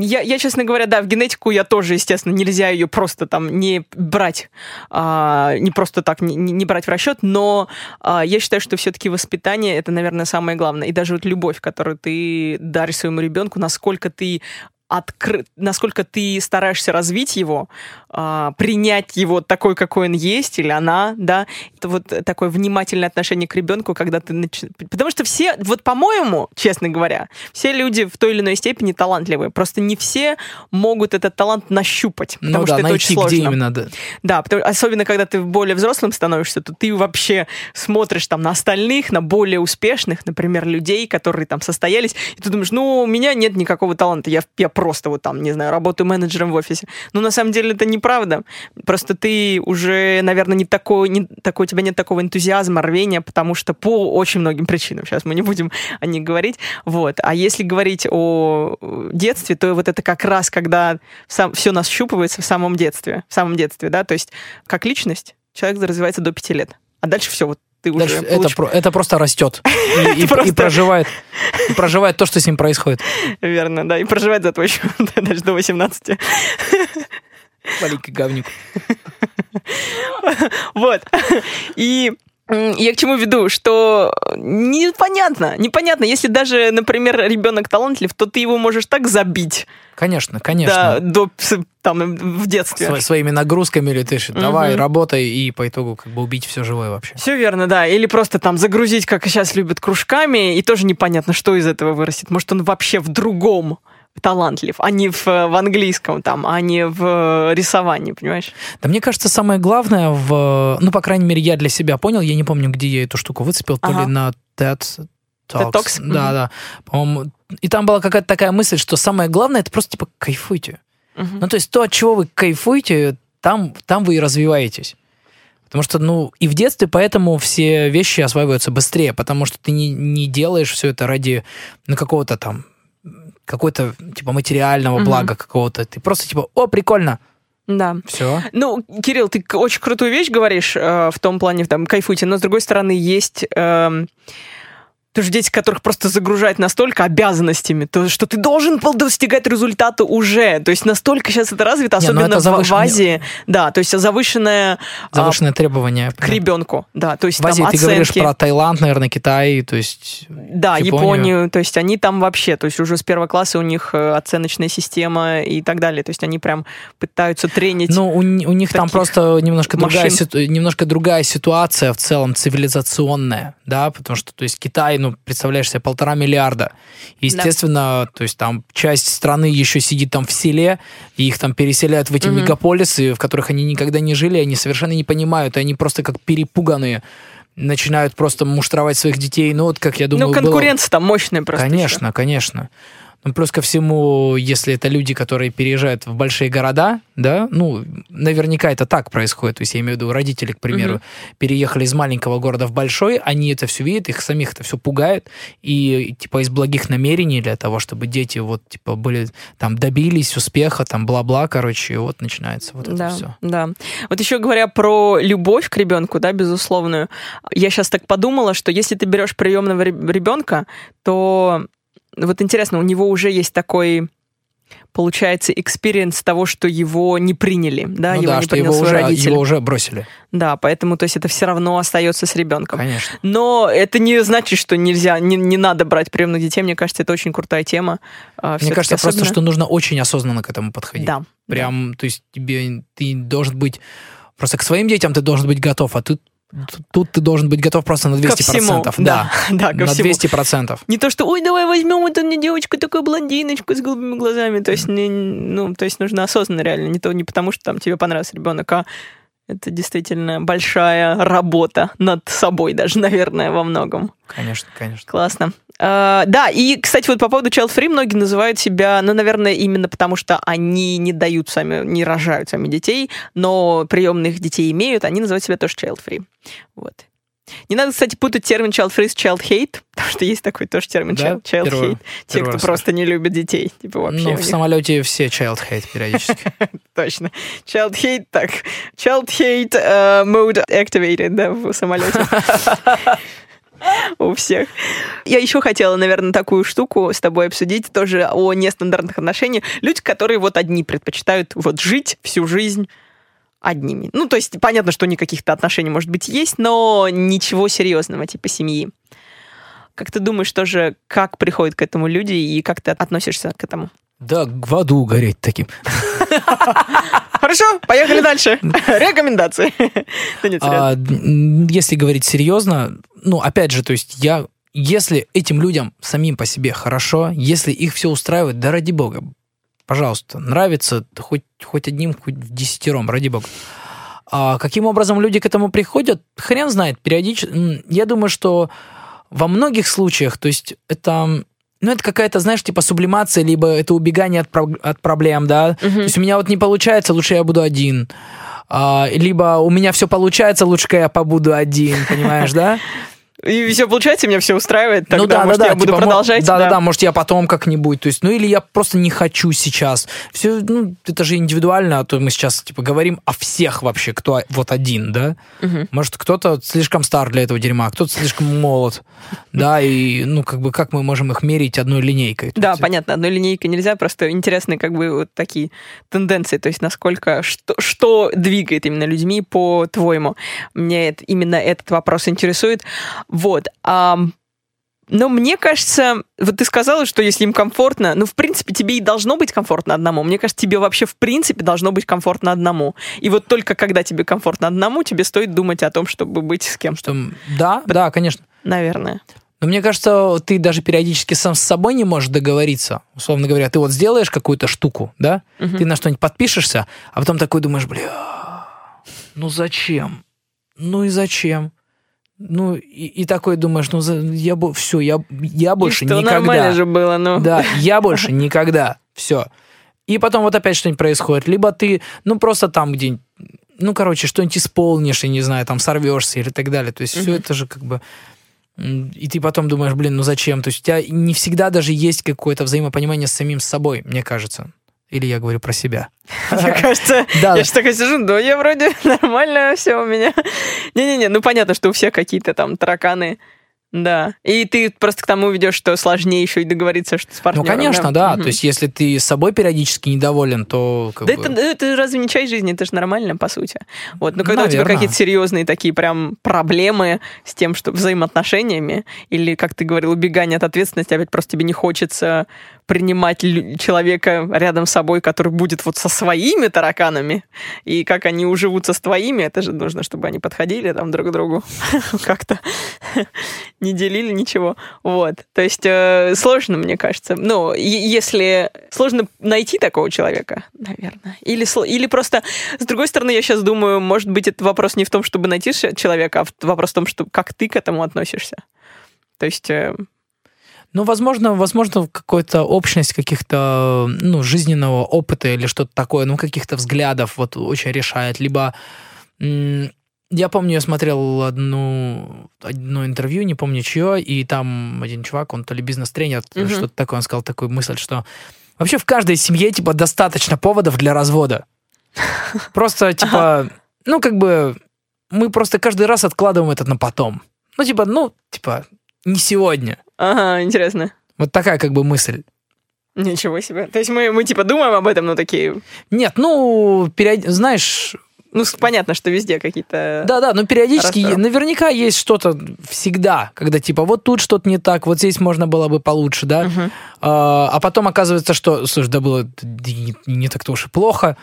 [SPEAKER 2] Я, я, честно говоря, да, в генетику я тоже, естественно, нельзя ее просто там не брать, а, не просто так, не, не не брать в расчет, но а, я считаю, что все-таки воспитание это, наверное, самое главное. И даже вот любовь, которую ты даришь своему ребенку, насколько ты открыт, насколько ты стараешься развить его, а, принять его такой, какой он есть, или она, да, это вот такое внимательное отношение к ребенку, когда ты начинаешь... Потому что все, вот по-моему, честно говоря, все люди в той или иной степени талантливые, просто не все могут этот талант нащупать, потому
[SPEAKER 3] Ну
[SPEAKER 2] что
[SPEAKER 3] да,
[SPEAKER 2] это
[SPEAKER 3] найти,
[SPEAKER 2] очень сложно.
[SPEAKER 3] где именно. да.
[SPEAKER 2] Да, потому- особенно когда ты более взрослым становишься, то ты вообще смотришь там на остальных, на более успешных, например, людей, которые там состоялись, и ты думаешь, ну, у меня нет никакого таланта, я, я просто вот там, не знаю, работаю менеджером в офисе. Но на самом деле это неправда. Просто ты уже, наверное, не такой, не такой, у тебя нет такого энтузиазма, рвения, потому что по очень многим причинам, сейчас мы не будем о них говорить. Вот. А если говорить о э, детстве, то вот это как раз, когда сам, все нащупывается в самом детстве, в самом детстве, да, то есть как личность человек развивается до пяти лет. А дальше все, вот ты
[SPEAKER 3] Дальше
[SPEAKER 2] уже
[SPEAKER 3] это,
[SPEAKER 2] получ-
[SPEAKER 3] про- это просто растет [laughs] и, и- и
[SPEAKER 2] просто-
[SPEAKER 3] проживает, и проживает то, что с ним происходит.
[SPEAKER 2] Верно, да, и проживает зато еще [laughs] даже до 18.
[SPEAKER 3] Маленький говнюк. [laughs]
[SPEAKER 2] Вот. И я к чему веду, что непонятно, непонятно, если даже, например, ребенок талантлив, то ты его можешь так забить
[SPEAKER 3] Конечно,
[SPEAKER 2] да,
[SPEAKER 3] конечно.
[SPEAKER 2] до с- там в детстве.
[SPEAKER 3] Сво- своими нагрузками
[SPEAKER 2] Мгм.
[SPEAKER 3] давай, работай и по итогу как бы убить все живое вообще.
[SPEAKER 2] Все верно, да. Или просто там загрузить, как сейчас любят, кружками, и тоже непонятно, что из этого вырастет. Может, он вообще в другом талантлив, а не в, в английском там, а не в рисовании, понимаешь?
[SPEAKER 3] Да мне кажется, самое главное в... Ну, по крайней мере, я для себя понял, я не помню, где я эту штуку выцепил, то
[SPEAKER 2] Ага.
[SPEAKER 3] ли на TED Talks.
[SPEAKER 2] Talks?
[SPEAKER 3] Да,
[SPEAKER 2] Мгм.
[SPEAKER 3] да. По-моему, и там была какая-то такая мысль, что самое главное, это просто типа кайфуйте.
[SPEAKER 2] Мгм.
[SPEAKER 3] Ну, то есть то, от чего вы кайфуете, там, там вы и развиваетесь. Потому что, ну, и в детстве поэтому все вещи осваиваются быстрее, потому что ты не, не делаешь все это ради, ну, какого-то там, какой-то, типа, материального
[SPEAKER 2] Мгм.
[SPEAKER 3] блага какого-то. Ты просто, типа, о, прикольно,
[SPEAKER 2] Да.
[SPEAKER 3] все.
[SPEAKER 2] Ну, Кирилл, ты очень крутую вещь говоришь э, в том плане, там, кайфуйте, но с другой стороны есть эм, тоже дети, которых просто загружают настолько обязанностями, то, что ты должен был достигать результата уже. То есть настолько сейчас это развито,
[SPEAKER 3] Не, ну
[SPEAKER 2] особенно
[SPEAKER 3] это
[SPEAKER 2] в- в Азии. Да, то есть завышенное, а,
[SPEAKER 3] Завышенное требование.
[SPEAKER 2] к ребенку. Да, то есть
[SPEAKER 3] В Азии
[SPEAKER 2] там
[SPEAKER 3] ты
[SPEAKER 2] оценки.
[SPEAKER 3] говоришь про Таиланд, наверное, Китай, то есть...
[SPEAKER 2] Да,
[SPEAKER 3] Японию.
[SPEAKER 2] Японию. То есть они там вообще, то есть уже с первого класса у них э, оценочная система и так далее. То есть они прям пытаются тренить.
[SPEAKER 3] Ну, у, у них там просто немножко другая,
[SPEAKER 2] машин.
[SPEAKER 3] ситу- немножко другая ситуация в целом цивилизационная, да, потому что, то есть, Китай, ну, представляешь себе, полтора миллиарда. Естественно, то есть, там часть страны еще сидит там в селе, и их там переселяют в эти
[SPEAKER 2] Мгм.
[SPEAKER 3] мегаполисы, в которых они никогда не жили, они совершенно не понимают, и они просто как перепуганные начинают просто муштровать своих детей. Ну, вот как я думаю,
[SPEAKER 2] ну,
[SPEAKER 3] было-
[SPEAKER 2] конкуренция там мощная просто.
[SPEAKER 3] Конечно, конечно. Ну, плюс ко всему, если это люди, которые переезжают в большие города, да, ну, наверняка это так происходит. То есть я имею в виду родители, к примеру,
[SPEAKER 2] Мгм.
[SPEAKER 3] переехали из маленького города в большой, они это все видят, их самих это все пугает, и типа из благих намерений для того, чтобы дети вот типа были там добились успеха, там бла-бла, короче, и вот начинается вот это
[SPEAKER 2] да,
[SPEAKER 3] все.
[SPEAKER 2] да. Вот еще говоря про любовь к ребенку, да, безусловную, я сейчас так подумала, что если ты берешь приемного ребенка, то вот интересно, у него уже есть такой получается experience того, что его не приняли, да,
[SPEAKER 3] ну
[SPEAKER 2] его
[SPEAKER 3] да,
[SPEAKER 2] не принял
[SPEAKER 3] его
[SPEAKER 2] свой
[SPEAKER 3] уже,
[SPEAKER 2] родитель.
[SPEAKER 3] его уже бросили,
[SPEAKER 2] Да, поэтому, то есть это все равно остается с ребенком.
[SPEAKER 3] конечно.
[SPEAKER 2] Но это не значит, что нельзя, не, не надо брать приемных детей. Мне кажется, это очень крутая тема. А,
[SPEAKER 3] Мне кажется, просто,
[SPEAKER 2] особенно-
[SPEAKER 3] что нужно очень осознанно к этому подходить.
[SPEAKER 2] Да.
[SPEAKER 3] Прям, то есть тебе ты должен быть просто к своим детям ты должен быть готов, а тут тут ты должен быть готов просто на 200%.
[SPEAKER 2] Ко всему.
[SPEAKER 3] Да, [laughs]
[SPEAKER 2] да, ко
[SPEAKER 3] на
[SPEAKER 2] всему.
[SPEAKER 3] 200%.
[SPEAKER 2] Не то, что, ой, давай возьмем вот мне девочку, такую блондиночку с голубыми глазами. То есть, не- ну, то есть нужно осознанно реально. Не, то, не потому, что там тебе понравился ребенок, а это действительно большая работа над собой даже, [laughs] наверное, во многом.
[SPEAKER 3] Конечно, конечно.
[SPEAKER 2] Классно. А, да, и, кстати, вот по поводу child free многие называют себя, ну, наверное, именно потому, что они не дают сами, не рожают сами детей, но приемных детей имеют, они называют себя тоже child free. Вот. Не надо, кстати, путать термин child free с child hate, [laughs] потому что есть такой тоже термин
[SPEAKER 3] Да?
[SPEAKER 2] child, child
[SPEAKER 3] Первый-
[SPEAKER 2] hate. Те, кто
[SPEAKER 3] раз
[SPEAKER 2] просто не любит детей. Типа вообще
[SPEAKER 3] Ну, в
[SPEAKER 2] них-
[SPEAKER 3] самолете все child hate периодически. [laughs]
[SPEAKER 2] Точно. Child hate, так. Child hate э, mode activated, да, в самолете. [laughs] У всех. Я еще хотела, наверное, такую штуку с тобой обсудить, тоже о нестандартных отношениях. Люди, которые вот одни предпочитают вот жить всю жизнь одними. Ну, то есть, понятно, что у них каких-то отношений, может быть, есть, но ничего серьезного, типа семьи. Как ты думаешь, тоже, как приходят к этому люди и как ты относишься к этому?
[SPEAKER 3] Да, в аду гореть таким. [laughs]
[SPEAKER 2] Хорошо, поехали дальше. [laughs] Рекомендации. [laughs] Да нет, серьезно.
[SPEAKER 3] А, если говорить серьезно, ну, опять же, то есть я, если этим людям самим по себе хорошо, если их все устраивает, да ради бога, пожалуйста, нравится хоть, хоть одним, хоть в десятером, ради бога. А каким образом люди к этому приходят, хрен знает, периодически. Я думаю, что во многих случаях, то есть это, ну, это какая-то, знаешь, типа сублимация, либо это убегание от, от проблем, да,
[SPEAKER 2] Мгм.
[SPEAKER 3] то есть у меня вот не получается, лучше я буду один. А, либо у меня все получается, лучше я побуду один, понимаешь, да? [laughs]
[SPEAKER 2] И все получается, меня все устраивает, тогда,
[SPEAKER 3] ну да,
[SPEAKER 2] может,
[SPEAKER 3] да, да,
[SPEAKER 2] я буду
[SPEAKER 3] типа,
[SPEAKER 2] продолжать.
[SPEAKER 3] Да, да, да, может, я потом как-нибудь. То есть, ну или я просто не хочу сейчас. Все, ну, это же индивидуально, а то мы сейчас типа говорим о всех вообще, кто вот один, да.
[SPEAKER 2] Мгм.
[SPEAKER 3] Может, кто-то слишком стар для этого дерьма, кто-то слишком молод. [laughs] Да, и ну, как бы как мы можем их мерить одной линейкой?
[SPEAKER 2] Да, понятно, одной линейкой нельзя, просто интересны как бы вот такие тенденции, то есть насколько, что, что двигает именно людьми по-твоему. Мне это- именно этот вопрос интересует. Вот. ам, но мне кажется, вот ты сказала, что если им комфортно, ну, в принципе, тебе и должно быть комфортно одному. Мне кажется, тебе вообще, в принципе, должно быть комфортно одному. И вот только когда тебе комфортно одному, тебе стоит думать о том, чтобы быть с кем-то,
[SPEAKER 3] Что, да, да, конечно.
[SPEAKER 2] наверное.
[SPEAKER 3] Но мне кажется, ты даже периодически сам с собой не можешь договориться. Условно говоря, ты вот сделаешь какую-то штуку, да?
[SPEAKER 2] Мгм.
[SPEAKER 3] Ты на что-нибудь подпишешься, а потом такой думаешь, бля, ну зачем? Ну и зачем? Ну и, и такой думаешь, ну я все, я, я больше
[SPEAKER 2] И что,
[SPEAKER 3] никогда.
[SPEAKER 2] нормально же было, ну.
[SPEAKER 3] Да, я [laughs] больше никогда. Все. И потом вот опять что-нибудь происходит. Либо ты, ну, просто там где-нибудь, ну, короче, что-нибудь исполнишь, и не знаю, там сорвешься или так далее. То есть все это же как бы... И ты потом думаешь, блин, ну зачем? То есть у тебя не всегда даже есть какое-то взаимопонимание с самим собой, мне кажется. Или я говорю про себя. [laughs]
[SPEAKER 2] Мне кажется, [laughs]
[SPEAKER 3] Да,
[SPEAKER 2] я сейчас такая сижу, да, я вроде [laughs] нормально все у меня. Не-не-не, ну понятно, что у всех какие-то там тараканы, Да. И ты просто к тому ведешь, что сложнее еще и договориться что с
[SPEAKER 3] Ну,
[SPEAKER 2] партнером.
[SPEAKER 3] конечно, да.
[SPEAKER 2] Мгм.
[SPEAKER 3] То есть, если ты с собой периодически недоволен, то как
[SPEAKER 2] Да
[SPEAKER 3] бы...
[SPEAKER 2] это, это разве не часть жизни? Это же нормально, по сути. Вот. Но когда у тебя какие-то серьезные такие прям проблемы с тем, что взаимоотношениями, или, как ты говорил, убегание от ответственности, опять просто тебе не хочется принимать человека рядом с собой, который будет вот со своими тараканами, и как они уживутся с твоими, это же нужно, чтобы они подходили там друг к другу [laughs] как-то, [laughs] не делили ничего. Вот. То есть э, сложно, мне кажется. Ну, если сложно найти такого человека, наверное. Или, или просто, с другой стороны, я сейчас думаю, может быть, это вопрос не в том, чтобы найти человека, а вопрос в том, что как ты к этому относишься. То есть, э,
[SPEAKER 3] Ну, возможно, возможно, какая-то общность каких-то, ну, жизненного опыта или что-то такое, ну, каких-то взглядов вот очень решает. Либо я помню, я смотрел одну, одно интервью, не помню чье, и там один чувак, он то ли бизнес-тренер,
[SPEAKER 2] Мгм.
[SPEAKER 3] что-то такое, он сказал такую мысль, что вообще в каждой семье, типа, достаточно поводов для развода. [laughs] Просто, типа, ну, как бы, мы просто каждый раз откладываем это на потом. Ну, типа, ну, типа, не сегодня.
[SPEAKER 2] Ага, интересно.
[SPEAKER 3] Вот такая как бы мысль.
[SPEAKER 2] Ничего себе. То есть мы, мы типа думаем об этом, но такие...
[SPEAKER 3] Нет, ну, период- знаешь,
[SPEAKER 2] Ну, понятно, что везде какие-то...
[SPEAKER 3] да-да, но периодически
[SPEAKER 2] Хорошо.
[SPEAKER 3] наверняка есть что-то всегда, когда типа вот тут что-то не так, вот здесь можно было бы получше, да,
[SPEAKER 2] Мгм.
[SPEAKER 3] а, а потом оказывается, что, слушай, да было не, не так-то уж и плохо,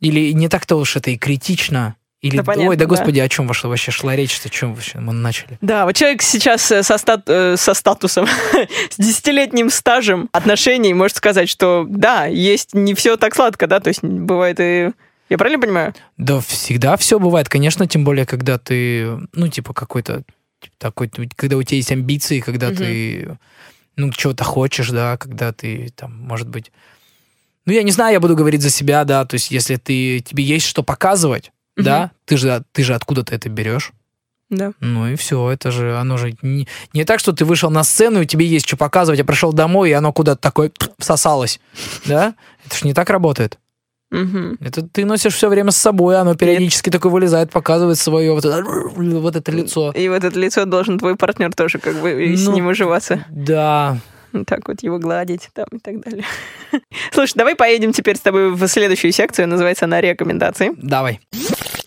[SPEAKER 3] или не так-то уж это и критично, или,
[SPEAKER 2] Да, понятно,
[SPEAKER 3] ой, да
[SPEAKER 2] да.
[SPEAKER 3] господи, о чем вообще, вообще шла речь, о чем вообще мы начали?
[SPEAKER 2] Да, вот человек сейчас э, со, стат- э, со статусом, [laughs] с десятилетним стажем отношений может сказать, что да, есть не все так сладко, да, то есть бывает и... Я правильно понимаю?
[SPEAKER 3] Да, всегда все бывает, конечно, тем более, когда ты, ну, типа, какой-то типа, такой, когда у тебя есть амбиции, когда
[SPEAKER 2] Мгм.
[SPEAKER 3] ты, ну, чего-то хочешь, да, когда ты, там, может быть... Ну, я не знаю, я буду говорить за себя, да, то есть, если ты, тебе есть что показывать, Да, ты же, ты же откуда-то это берешь.
[SPEAKER 2] Да.
[SPEAKER 3] Ну и все, это же, оно же не, не так, что ты вышел на сцену, и тебе есть что показывать, а пришел домой, и оно куда-то такое всосалось, да? Это же не так работает. Это ты носишь все время с собой, оно периодически такое вылезает, показывает свое вот это, вот это лицо.
[SPEAKER 2] И вот это лицо должен твой партнер тоже как бы и с
[SPEAKER 3] Ну,
[SPEAKER 2] ним уживаться.
[SPEAKER 3] Да.
[SPEAKER 2] Так вот его гладить там и так далее. [laughs] Слушай, давай поедем теперь с тобой в следующую секцию, называется она рекомендации.
[SPEAKER 3] Давай.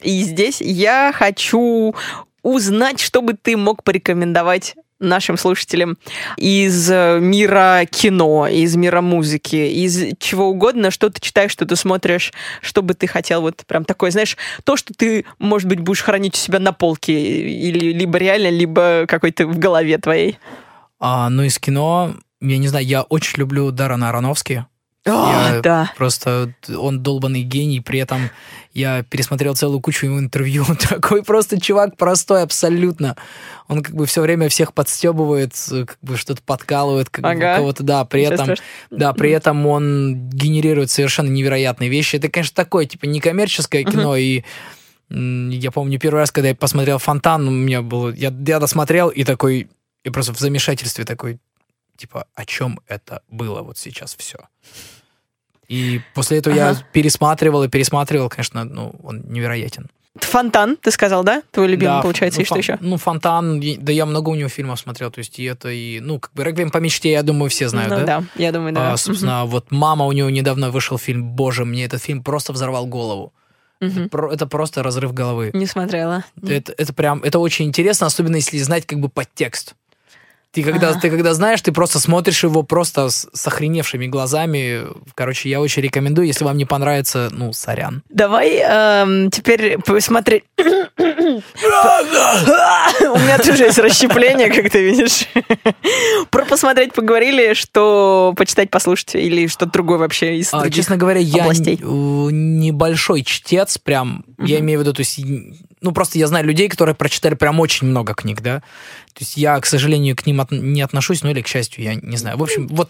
[SPEAKER 2] И здесь я хочу узнать, что бы ты мог порекомендовать нашим слушателям из э, мира кино, из мира музыки, из чего угодно, что ты читаешь, что ты смотришь, что бы ты хотел, вот прям такое, знаешь, то, что ты, может быть, будешь хранить у себя на полке, или либо реально, либо какой-то в голове твоей.
[SPEAKER 3] А, ну, из кино, я не знаю, я очень люблю Дарана Аронофски.
[SPEAKER 2] О,
[SPEAKER 3] Я
[SPEAKER 2] да.
[SPEAKER 3] Просто он долбанный гений, при этом я пересмотрел целую кучу его интервью. [laughs] Такой просто чувак простой абсолютно. Он как бы все время всех подстебывает, как бы что-то подкалывает, как бы
[SPEAKER 2] Ага.
[SPEAKER 3] кого-то, да, при этом, да, при этом он генерирует совершенно невероятные вещи. Это, конечно, такое, типа, некоммерческое кино, и м, я помню первый раз, когда я посмотрел «Фонтан», у меня было... Я, я досмотрел и такой... Я просто в замешательстве такой, типа, о чем это было вот сейчас все. И после этого я
[SPEAKER 2] Ага.
[SPEAKER 3] пересматривал и пересматривал, конечно, ну, он невероятен.
[SPEAKER 2] Фонтан, ты сказал, да? Твой любимый,
[SPEAKER 3] Да,
[SPEAKER 2] получается,
[SPEAKER 3] ну,
[SPEAKER 2] и что
[SPEAKER 3] фон-
[SPEAKER 2] еще?
[SPEAKER 3] Ну, «Фонтан», да я много у него фильмов смотрел, то есть и это, и, ну, как бы «Реквием по мечте», я думаю, все знают,
[SPEAKER 2] ну,
[SPEAKER 3] да?
[SPEAKER 2] я думаю, да.
[SPEAKER 3] А, собственно, вот «Мама» у него недавно вышел фильм, боже, мне этот фильм просто взорвал голову.
[SPEAKER 2] Мгм.
[SPEAKER 3] Про- это просто разрыв головы.
[SPEAKER 2] Не смотрела.
[SPEAKER 3] Это, это прям, это очень интересно, особенно если знать как бы подтекст. Ты когда,
[SPEAKER 2] Ага.
[SPEAKER 3] ты когда знаешь, ты просто смотришь его просто с, с охреневшими глазами. Короче, я очень рекомендую. Если вам не понравится, ну, сорян.
[SPEAKER 2] Давай эм, теперь посмотреть. [coughs] У меня тоже есть расщепление, как ты видишь. Про посмотреть поговорили, что почитать, послушать или что-то другое вообще из
[SPEAKER 3] А, честно говоря, я небольшой чтец, прям, я имею в виду, то есть, ну, просто я знаю людей, которые прочитали прям очень много книг, да. То есть я, к сожалению, к ним от- не отношусь, ну, или к счастью, я не знаю. В общем, вот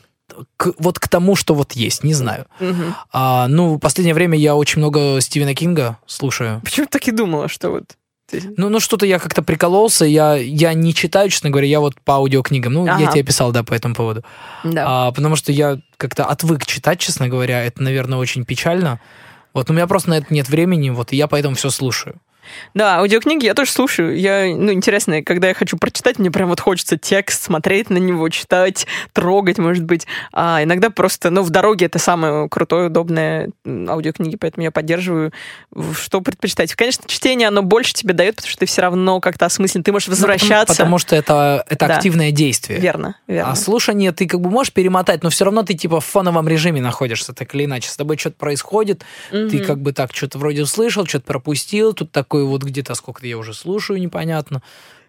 [SPEAKER 3] к, вот к тому, что вот есть, не знаю.
[SPEAKER 2] Мгм.
[SPEAKER 3] А, ну, в последнее время я очень много Стивена Кинга слушаю.
[SPEAKER 2] Почему так и думала, что вот... ты-
[SPEAKER 3] Ну, ну что-то я как-то прикололся, я, я не читаю, честно говоря, я вот по аудиокнигам. Ну, я
[SPEAKER 2] Ага.
[SPEAKER 3] тебе писал, да, по этому поводу.
[SPEAKER 2] Да.
[SPEAKER 3] А, потому что я как-то отвык читать, честно говоря. Это, наверное, очень печально. Вот, у меня просто на это нет времени, вот, и я поэтому все слушаю.
[SPEAKER 2] Да, аудиокниги я тоже слушаю. Я, ну, интересно, когда я хочу прочитать, мне прям вот хочется текст, смотреть на него, читать, трогать, может быть. А иногда просто, ну, в дороге это самое крутое, удобное аудиокниги, поэтому я поддерживаю. Что предпочитать? Конечно, чтение, оно больше тебе дает, потому что ты все равно как-то осмыслен, ты можешь возвращаться.
[SPEAKER 3] Ну, потому, потому что это, это
[SPEAKER 2] Да.
[SPEAKER 3] активное действие.
[SPEAKER 2] Верно, верно.
[SPEAKER 3] А слушание ты как бы можешь перемотать, но все равно ты типа в фоновом режиме находишься, так или иначе. С тобой что-то происходит, ты
[SPEAKER 2] Мгм.
[SPEAKER 3] как бы так что-то вроде услышал, что-то пропустил, тут такой вот где-то сколько-то я уже слушаю, непонятно.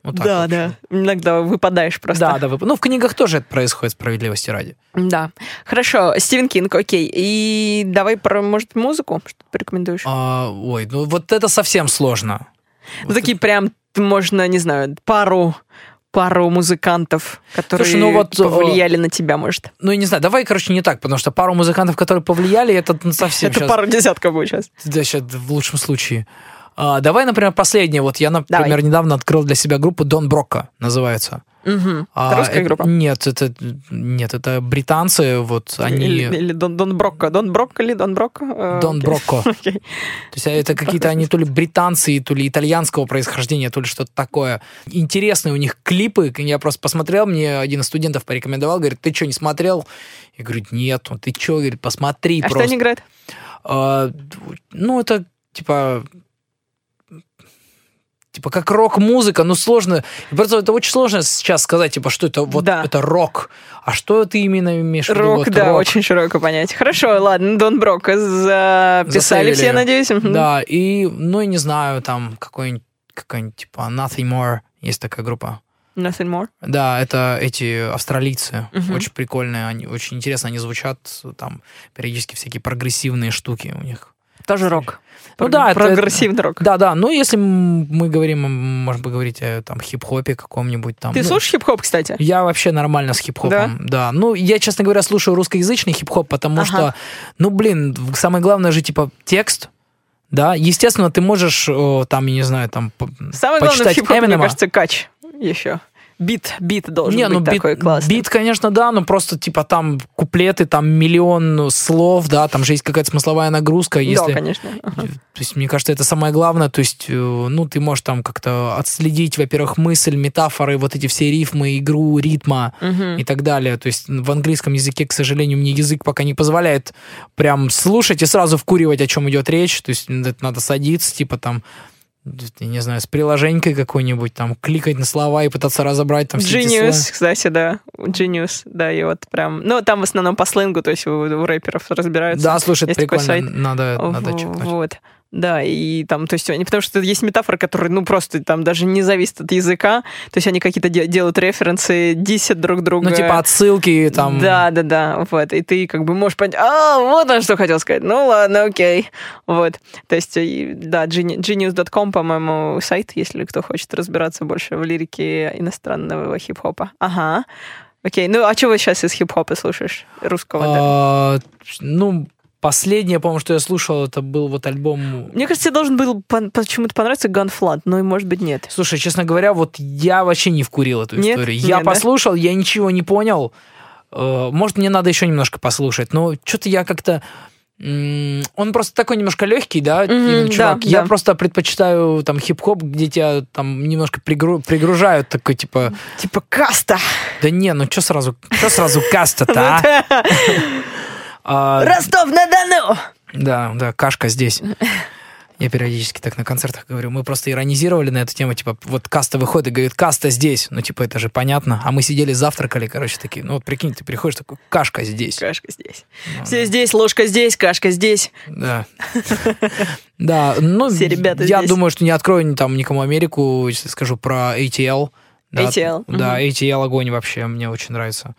[SPEAKER 3] Вот так
[SPEAKER 2] да,
[SPEAKER 3] вот.
[SPEAKER 2] да. Иногда выпадаешь просто.
[SPEAKER 3] Да, да, вы- ну в книгах тоже это происходит, справедливости ради.
[SPEAKER 2] Да. Хорошо, Стивен Кинг, окей. И давай про, может, музыку что порекомендуешь?
[SPEAKER 3] А, ой, ну вот это совсем сложно.
[SPEAKER 2] Ну, такие прям, можно, не знаю, пару пару музыкантов, которые
[SPEAKER 3] Слушай, ну вот,
[SPEAKER 2] повлияли на тебя, может.
[SPEAKER 3] Ну, я не знаю, давай, короче, не так, потому что пару музыкантов, которые повлияли, это ну, совсем
[SPEAKER 2] Это
[SPEAKER 3] щас-
[SPEAKER 2] пару десятков будет сейчас.
[SPEAKER 3] Да, щас, в лучшем случае. А, давай, например, последнее. Вот я, например,
[SPEAKER 2] Давай.
[SPEAKER 3] недавно открыл для себя группу Дон Брокко, называется.
[SPEAKER 2] Мгм.
[SPEAKER 3] А,
[SPEAKER 2] русская
[SPEAKER 3] это-
[SPEAKER 2] группа?
[SPEAKER 3] Нет, это нет, это британцы, вот они
[SPEAKER 2] Или, или Дон, Дон Брокко. Дон Брокко или Дон Брокко? Э,
[SPEAKER 3] Дон
[SPEAKER 2] окей.
[SPEAKER 3] Брокко. [laughs] То
[SPEAKER 2] Окей.
[SPEAKER 3] есть это какие-то они то ли британцы, то ли итальянского происхождения, то ли что-то такое. Интересные у них клипы. Я просто посмотрел, мне один из студентов порекомендовал, говорит, ты что, не смотрел? Я говорю, нет, ты что, говорит, посмотри
[SPEAKER 2] А что
[SPEAKER 3] просто.
[SPEAKER 2] они играют?
[SPEAKER 3] А, ну, это типа типа как рок-музыка, ну сложно. И Просто это очень сложно сейчас сказать, типа, что это вот
[SPEAKER 2] Да.
[SPEAKER 3] это рок. А что ты именно имеешь в виду?
[SPEAKER 2] Рок,
[SPEAKER 3] вот
[SPEAKER 2] да,
[SPEAKER 3] рок?
[SPEAKER 2] очень широкое понятие. Хорошо, ладно, Дон Брокко записали
[SPEAKER 3] Заставили.
[SPEAKER 2] все, надеюсь?
[SPEAKER 3] Да, и, ну, я не знаю, там какой-нибудь, какой-нибудь, типа, Nothing More, есть такая группа.
[SPEAKER 2] Nothing more?
[SPEAKER 3] Да, это эти австралийцы,
[SPEAKER 2] Мгм.
[SPEAKER 3] очень прикольные, они очень интересно, они звучат, там периодически всякие прогрессивные штуки у них.
[SPEAKER 2] Тоже рок.
[SPEAKER 3] Ну да, это-
[SPEAKER 2] Прогрессивный рок.
[SPEAKER 3] Да, да, ну если мы говорим, м, можем поговорить о там хип-хопе каком-нибудь там.
[SPEAKER 2] Ты
[SPEAKER 3] ну,
[SPEAKER 2] слушаешь хип-хоп, кстати?
[SPEAKER 3] Я вообще нормально с хип-хопом, да? Ну, я, честно говоря, слушаю русскоязычный хип-хоп, потому
[SPEAKER 2] Ага.
[SPEAKER 3] что, ну, блин, самое главное же, типа, текст, да, естественно, ты можешь, о, там, я не знаю, там,
[SPEAKER 2] Самое главное в
[SPEAKER 3] почитать
[SPEAKER 2] хип-хопе, мне кажется, кач еще. Бит, бит должен
[SPEAKER 3] Не,
[SPEAKER 2] быть
[SPEAKER 3] ну бит,
[SPEAKER 2] такой классный.
[SPEAKER 3] бит, конечно, да, но просто типа там куплеты, там миллион слов, да, там же есть какая-то смысловая нагрузка, если,
[SPEAKER 2] Да, конечно. Ага.
[SPEAKER 3] То есть, мне кажется, это самое главное. То есть, э, ну, ты можешь там как-то отследить, во-первых, мысль, метафоры, вот эти все рифмы, игру ритма
[SPEAKER 2] Мгм.
[SPEAKER 3] и так далее. То есть в английском языке, к сожалению, мне язык пока не позволяет прям слушать и сразу вкуривать, о чем идет речь. То есть надо садиться, типа там, я не знаю, с приложенькой какой-нибудь, там, кликать на слова и пытаться разобрать там все
[SPEAKER 2] Genius,
[SPEAKER 3] слова.
[SPEAKER 2] кстати, да. Genius, да, и вот прям... Ну, там в основном по сленгу, то есть у, у рэперов разбираются.
[SPEAKER 3] Да, слушай, это прикольно. Надо, надо чекнуть.
[SPEAKER 2] Вот. Да, и там, то есть, они, потому что есть метафоры, которые, ну, просто там даже не зависят от языка, то есть они какие-то де- делают референсы, дисят друг друга.
[SPEAKER 3] Ну, типа отсылки там.
[SPEAKER 2] Да, да, да, вот, и ты как бы можешь понять, а, вот он что хотел сказать, ну ладно, окей, вот, то есть, да, geni- genius.com, по-моему, сайт, если кто хочет разбираться больше в лирике иностранного хип-хопа. Ага, окей, ну, а чего сейчас из хип-хопа слушаешь, русского, да?
[SPEAKER 3] А, ну, последнее, по-моему, что я слушал, это был вот альбом
[SPEAKER 2] Мне кажется, тебе должен был пон- почему-то понравиться Gunflat, но, может быть, нет.
[SPEAKER 3] Слушай, честно говоря, вот я вообще не вкурил эту
[SPEAKER 2] Нет?
[SPEAKER 3] историю. Я
[SPEAKER 2] Нет, да?
[SPEAKER 3] послушал, я ничего не понял. Э, Может, мне надо еще немножко послушать, но что-то я как-то... Он просто такой немножко легкий, да, именно чувак.
[SPEAKER 2] да,
[SPEAKER 3] Я
[SPEAKER 2] да.
[SPEAKER 3] просто предпочитаю там хип-хоп, где тебя там немножко пригру- пригружают, такой типа,
[SPEAKER 2] Типа каста.
[SPEAKER 3] да не, ну что сразу, что сразу каста-то, [laughs] а?
[SPEAKER 2] Ростов-на-Дону!
[SPEAKER 3] Да, да, кашка здесь. Я периодически так на концертах говорю. Мы просто иронизировали на эту тему. Типа, вот каста выходит и говорит, каста здесь. Ну, типа, это же понятно. А мы сидели, завтракали, короче, такие. Ну, вот прикинь, ты приходишь, такой, кашка здесь.
[SPEAKER 2] Кашка здесь.
[SPEAKER 3] Ну,
[SPEAKER 2] Все здесь, ложка здесь, кашка здесь.
[SPEAKER 3] Да. Да, ну,
[SPEAKER 2] Все ребята
[SPEAKER 3] я думаю, что не открою там никому Америку, если скажу про ATL. Да,
[SPEAKER 2] ATL,
[SPEAKER 3] Да. ATL огонь вообще, мне очень нравится.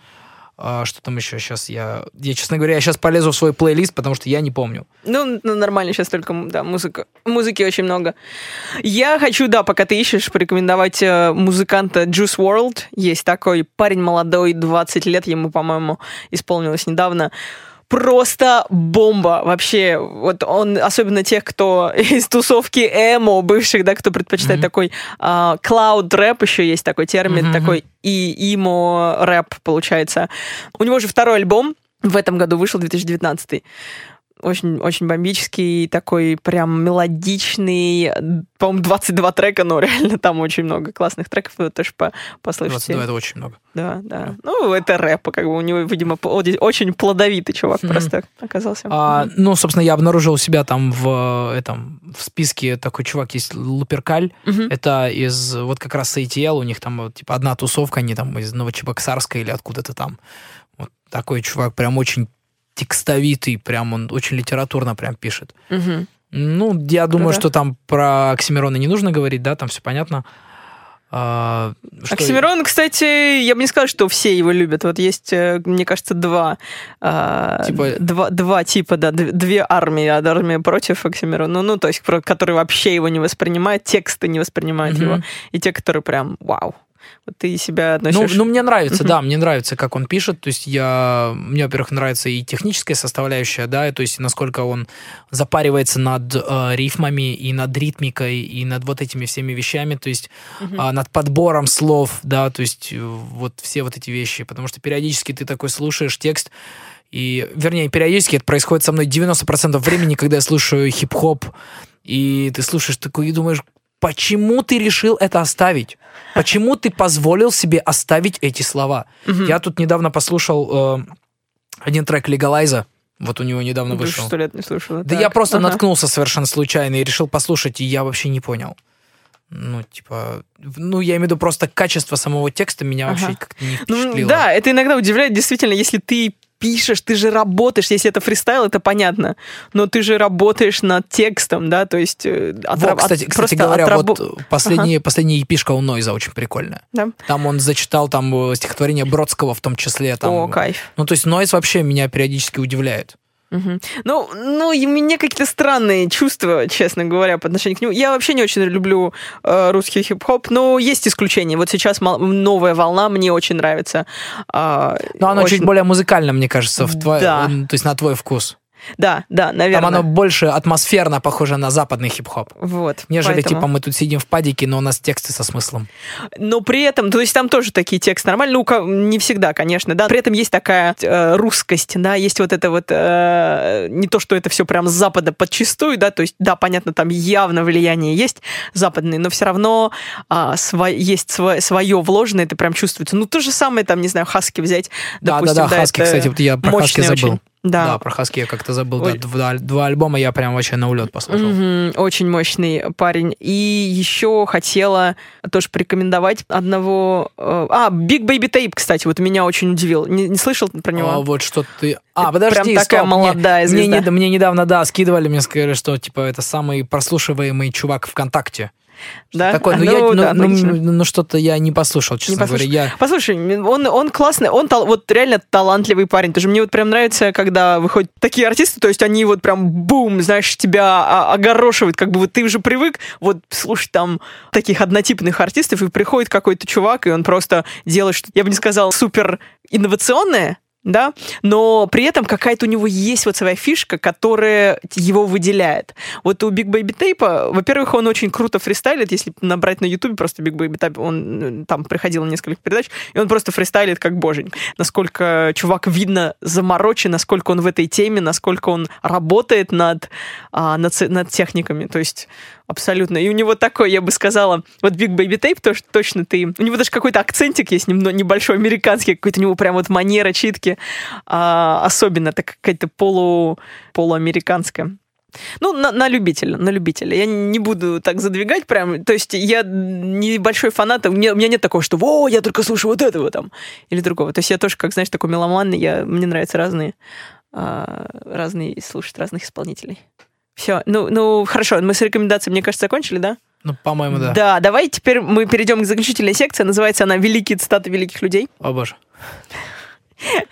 [SPEAKER 3] А, что там еще сейчас? Я, я, честно говоря, я сейчас полезу в свой плейлист, потому что я не помню.
[SPEAKER 2] Ну, ну, нормально, сейчас только, да, музыка. Музыки очень много. Я хочу, да, пока ты ищешь, порекомендовать э, музыканта Juice World. Есть такой парень молодой, 20 лет ему, по-моему, исполнилось недавно. Просто бомба вообще. Вот он, особенно тех, кто [laughs] из тусовки эмо, бывших, да, кто предпочитает
[SPEAKER 3] Мгм.
[SPEAKER 2] такой а, клауд рэп, еще есть такой термин,
[SPEAKER 3] Мгм.
[SPEAKER 2] такой и имо рэп получается. У него же второй альбом в этом году вышел, 2019 очень, очень бомбический, такой прям мелодичный. По-моему, 22 трека, но [laughs] реально там очень много классных треков. Вы тоже по послушайте.
[SPEAKER 3] 22 это очень много.
[SPEAKER 2] Да, да. Ну, это рэп, как бы у него, видимо, очень плодовитый чувак просто оказался.
[SPEAKER 3] А, ну, собственно, я обнаружил себя там в этом в списке такой чувак есть Луперкаль.
[SPEAKER 2] Мгм.
[SPEAKER 3] Это из вот как раз ATL, у них там вот, типа одна тусовка, они там из Новочебоксарска или откуда-то там. Вот такой чувак прям очень текстовитый, прям он очень литературно прям пишет.
[SPEAKER 2] Мгм.
[SPEAKER 3] Ну, я думаю,
[SPEAKER 2] Круто.
[SPEAKER 3] что там про Оксимирона не нужно говорить, да, там все понятно. А, что-
[SPEAKER 2] Оксимирон, кстати, я бы не сказала, что все его любят. Вот есть, э, мне кажется, два, а,
[SPEAKER 3] Типа-
[SPEAKER 2] два, два типа, да, дв- две армии. Армия против Оксимирона, ну, ну, то есть, которые вообще его не воспринимают, тексты не воспринимают
[SPEAKER 3] Мгм.
[SPEAKER 2] его, и те, которые прям, вау. Вот ты себя
[SPEAKER 3] Ну,
[SPEAKER 2] относишь...
[SPEAKER 3] ну, мне нравится,
[SPEAKER 2] Мгм.
[SPEAKER 3] да, мне нравится, как он пишет. То есть я, мне, во-первых, нравится и техническая составляющая, да, и то есть насколько он запаривается над э, рифмами и над ритмикой и над вот этими всеми вещами, то есть
[SPEAKER 2] Мгм.
[SPEAKER 3] а, над подбором слов, да, то есть э, вот все вот эти вещи, потому что периодически ты такой слушаешь текст, и, вернее, периодически это происходит со мной 90% времени, когда я слушаю хип-хоп, и ты слушаешь такой и думаешь, почему ты решил это оставить? Почему ты позволил себе оставить эти слова?
[SPEAKER 2] Мгм.
[SPEAKER 3] Я тут недавно послушал э, один трек Легалайза, вот у него недавно
[SPEAKER 2] Уже
[SPEAKER 3] вышел.
[SPEAKER 2] сто лет не слушала.
[SPEAKER 3] Да
[SPEAKER 2] Так,
[SPEAKER 3] я просто
[SPEAKER 2] ага.
[SPEAKER 3] наткнулся совершенно случайно и решил послушать, и я вообще не понял. Ну, типа, ну, я имею в виду просто качество самого текста меня
[SPEAKER 2] Ага.
[SPEAKER 3] вообще как-то не
[SPEAKER 2] Ну,
[SPEAKER 3] впечатлило.
[SPEAKER 2] да, это иногда удивляет, действительно, если ты пишешь, ты же работаешь, если это фристайл, это понятно, но ты же работаешь над текстом, да, то есть... э,
[SPEAKER 3] Во,
[SPEAKER 2] отраб-
[SPEAKER 3] кстати,
[SPEAKER 2] от-
[SPEAKER 3] кстати говоря,
[SPEAKER 2] отрабо-
[SPEAKER 3] вот э, последняя, последняя епишка у Нойза очень прикольная.
[SPEAKER 2] Да?
[SPEAKER 3] Там он зачитал там э, стихотворение Бродского в том числе. Там,
[SPEAKER 2] О, кайф.
[SPEAKER 3] Ну, то есть Нойз вообще меня периодически удивляет.
[SPEAKER 2] Ну, ну, у меня какие-то странные чувства, честно говоря, по отношению к нему. Я вообще не очень люблю э, русский хип-хоп, но есть исключения. Вот сейчас новая волна мне очень нравится. А,
[SPEAKER 3] Но оно
[SPEAKER 2] очень-
[SPEAKER 3] чуть более музыкально, мне кажется, в твой,
[SPEAKER 2] Да.
[SPEAKER 3] м, то есть на твой вкус.
[SPEAKER 2] Да, да, наверное.
[SPEAKER 3] Там оно больше атмосферно похоже на западный хип-хоп.
[SPEAKER 2] Вот.
[SPEAKER 3] Нежели,
[SPEAKER 2] поэтому.
[SPEAKER 3] типа, мы тут сидим в падике, но у нас тексты со смыслом.
[SPEAKER 2] Но при этом, то есть там тоже такие тексты нормально, ну, не всегда, конечно, да. При этом есть такая э, русскость, да, есть вот это вот, э, не то, что это все прям с Запада подчистую, да, то есть, да, понятно, там явно влияние есть западное, но все равно а, сво- есть свое вложенное, это прям чувствуется. Ну, то же самое, там, не знаю, Хаски взять, допустим,
[SPEAKER 3] Да-да-да, Хаски,
[SPEAKER 2] это
[SPEAKER 3] кстати, вот я про Хаски забыл.
[SPEAKER 2] очень. Да,
[SPEAKER 3] Да, про Хаски я как-то забыл.
[SPEAKER 2] Ой.
[SPEAKER 3] Да, два, два альбома я прям вообще на улет послушал.
[SPEAKER 2] Мгм, очень мощный парень. И еще хотела тоже порекомендовать одного... э, а, Big Baby Tape, кстати, вот меня очень удивил. Не, не слышал про него?
[SPEAKER 3] А, вот что ты... А,
[SPEAKER 2] Это
[SPEAKER 3] подожди,
[SPEAKER 2] прям такая
[SPEAKER 3] стоп, мне-
[SPEAKER 2] молодая
[SPEAKER 3] мне,
[SPEAKER 2] звезда.
[SPEAKER 3] не- мне недавно, да, скидывали, мне сказали, что, типа, это самый прослушиваемый чувак ВКонтакте.
[SPEAKER 2] Да?
[SPEAKER 3] Такой, ну,
[SPEAKER 2] Ну,
[SPEAKER 3] я, ну,
[SPEAKER 2] да,
[SPEAKER 3] ну,
[SPEAKER 2] логично.
[SPEAKER 3] ну, что-то я не послушал, честно
[SPEAKER 2] послушал.
[SPEAKER 3] говоря. Я...
[SPEAKER 2] Послушай, он, он классный, он тал- вот реально талантливый парень. Тоже мне вот прям нравится, когда выходят такие артисты, то есть они вот прям бум, знаешь, тебя огорошивают, как бы вот ты уже привык вот слушать там таких однотипных артистов, и приходит какой-то чувак, и он просто делает что я бы не сказал, супер инновационное, да, но при этом какая-то у него есть вот своя фишка, которая его выделяет. Вот у Big Baby Tape, во-первых, он очень круто фристайлит, если набрать на YouTube просто Big Baby Tape, он э, там приходил на несколько передач, и он просто фристайлит как божень. Насколько чувак видно заморочен, насколько он в этой теме, насколько он работает над, а, над, над техниками, то есть абсолютно. И у него такой, я бы сказала, вот Big Baby Tape, то, что точно ты... У него даже какой-то акцентик есть немного небольшой, американский, какой-то у него прям вот манера читки а, особенно, так какая-то полу, полуамериканская. Ну, на, на любителя, на любителя. Я не буду так задвигать прям. То есть я небольшой фанат, у меня, у меня нет такого, что «Во, я только слушаю вот этого там» или другого. То есть я тоже, как, знаешь, такой меломанный, я, мне нравятся разные, а, разные, слушать разных исполнителей. Все, ну, ну, хорошо, мы с рекомендацией, мне кажется, закончили, да?
[SPEAKER 3] Ну, по-моему, да.
[SPEAKER 2] Да, давай теперь мы перейдем к заключительной секции. Называется она «Великие цитаты великих людей».
[SPEAKER 3] О, боже.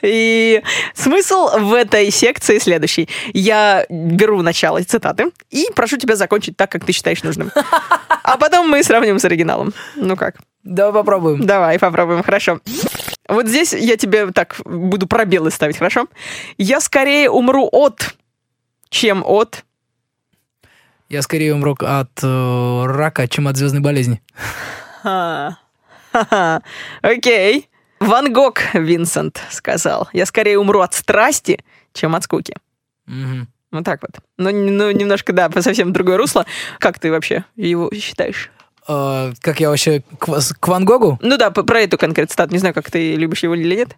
[SPEAKER 2] И смысл в этой секции следующий. Я беру начало цитаты и прошу тебя закончить так, как ты считаешь нужным. А потом мы сравним с оригиналом. Ну как?
[SPEAKER 3] Давай попробуем.
[SPEAKER 2] Давай, попробуем, хорошо. Вот здесь я тебе так буду пробелы ставить, хорошо? Я скорее умру от, чем от.
[SPEAKER 3] Я скорее умру от э, рака, чем от звездной болезни.
[SPEAKER 2] Окей. Ван Гог Винсент сказал. Я скорее умру от страсти, чем от скуки. Вот так вот. Ну, ну, немножко, да, по совсем другое русло. Как ты вообще его считаешь?
[SPEAKER 3] Э, как я вообще к, к Ван Гогу?
[SPEAKER 2] Ну да, про эту конкретную стату. Не знаю, как ты любишь его или нет.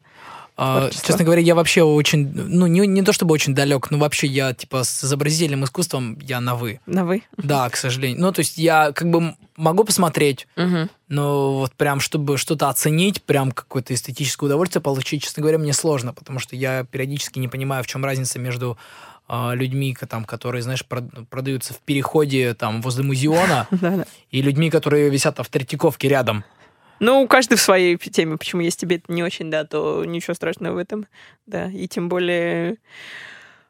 [SPEAKER 3] А,
[SPEAKER 2] Творчество.
[SPEAKER 3] честно говоря, я вообще очень, ну, не, не то чтобы очень далек, но вообще я, типа, с изобразительным искусством я на «вы».
[SPEAKER 2] На вы.
[SPEAKER 3] Да, к сожалению. Ну, то есть я как бы могу посмотреть,
[SPEAKER 2] Мгм.
[SPEAKER 3] но вот прям, чтобы что-то оценить, прям какое-то эстетическое удовольствие получить, честно говоря, мне сложно, потому что я периодически не понимаю, в чем разница между а, людьми, там, которые, знаешь, прод- продаются в переходе там возле музеона, [laughs] и людьми, которые висят в Третьяковке рядом.
[SPEAKER 2] Ну, каждый в своей теме. Почему, если тебе это не очень, да, то ничего страшного в этом. Да, и тем более...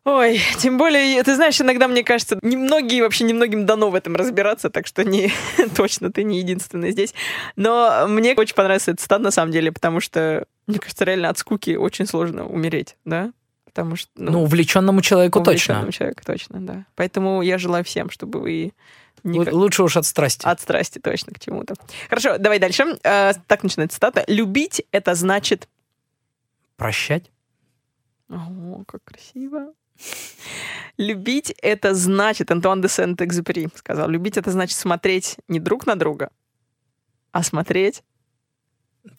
[SPEAKER 2] Ой, тем более, ты знаешь, иногда, мне кажется, немногие, вообще немногим дано в этом разбираться, так что не, [laughs] точно ты не единственный здесь. Но мне очень понравился этот стат, на самом деле, потому что, мне кажется, реально от скуки очень сложно умереть, да? Потому что...
[SPEAKER 3] Ну, увлеченному человеку точно.
[SPEAKER 2] увлеченному человеку точно, да. Поэтому я желаю всем, чтобы вы... Никак-
[SPEAKER 3] Лучше уж от страсти.
[SPEAKER 2] от страсти точно к чему-то. Хорошо, давай дальше. Э, так начинается цитата. Любить это значит...
[SPEAKER 3] Прощать?
[SPEAKER 2] О, как красиво. Любить это значит, Антуан де Сент-Экзюпери сказал, любить это значит смотреть не друг на друга, а смотреть...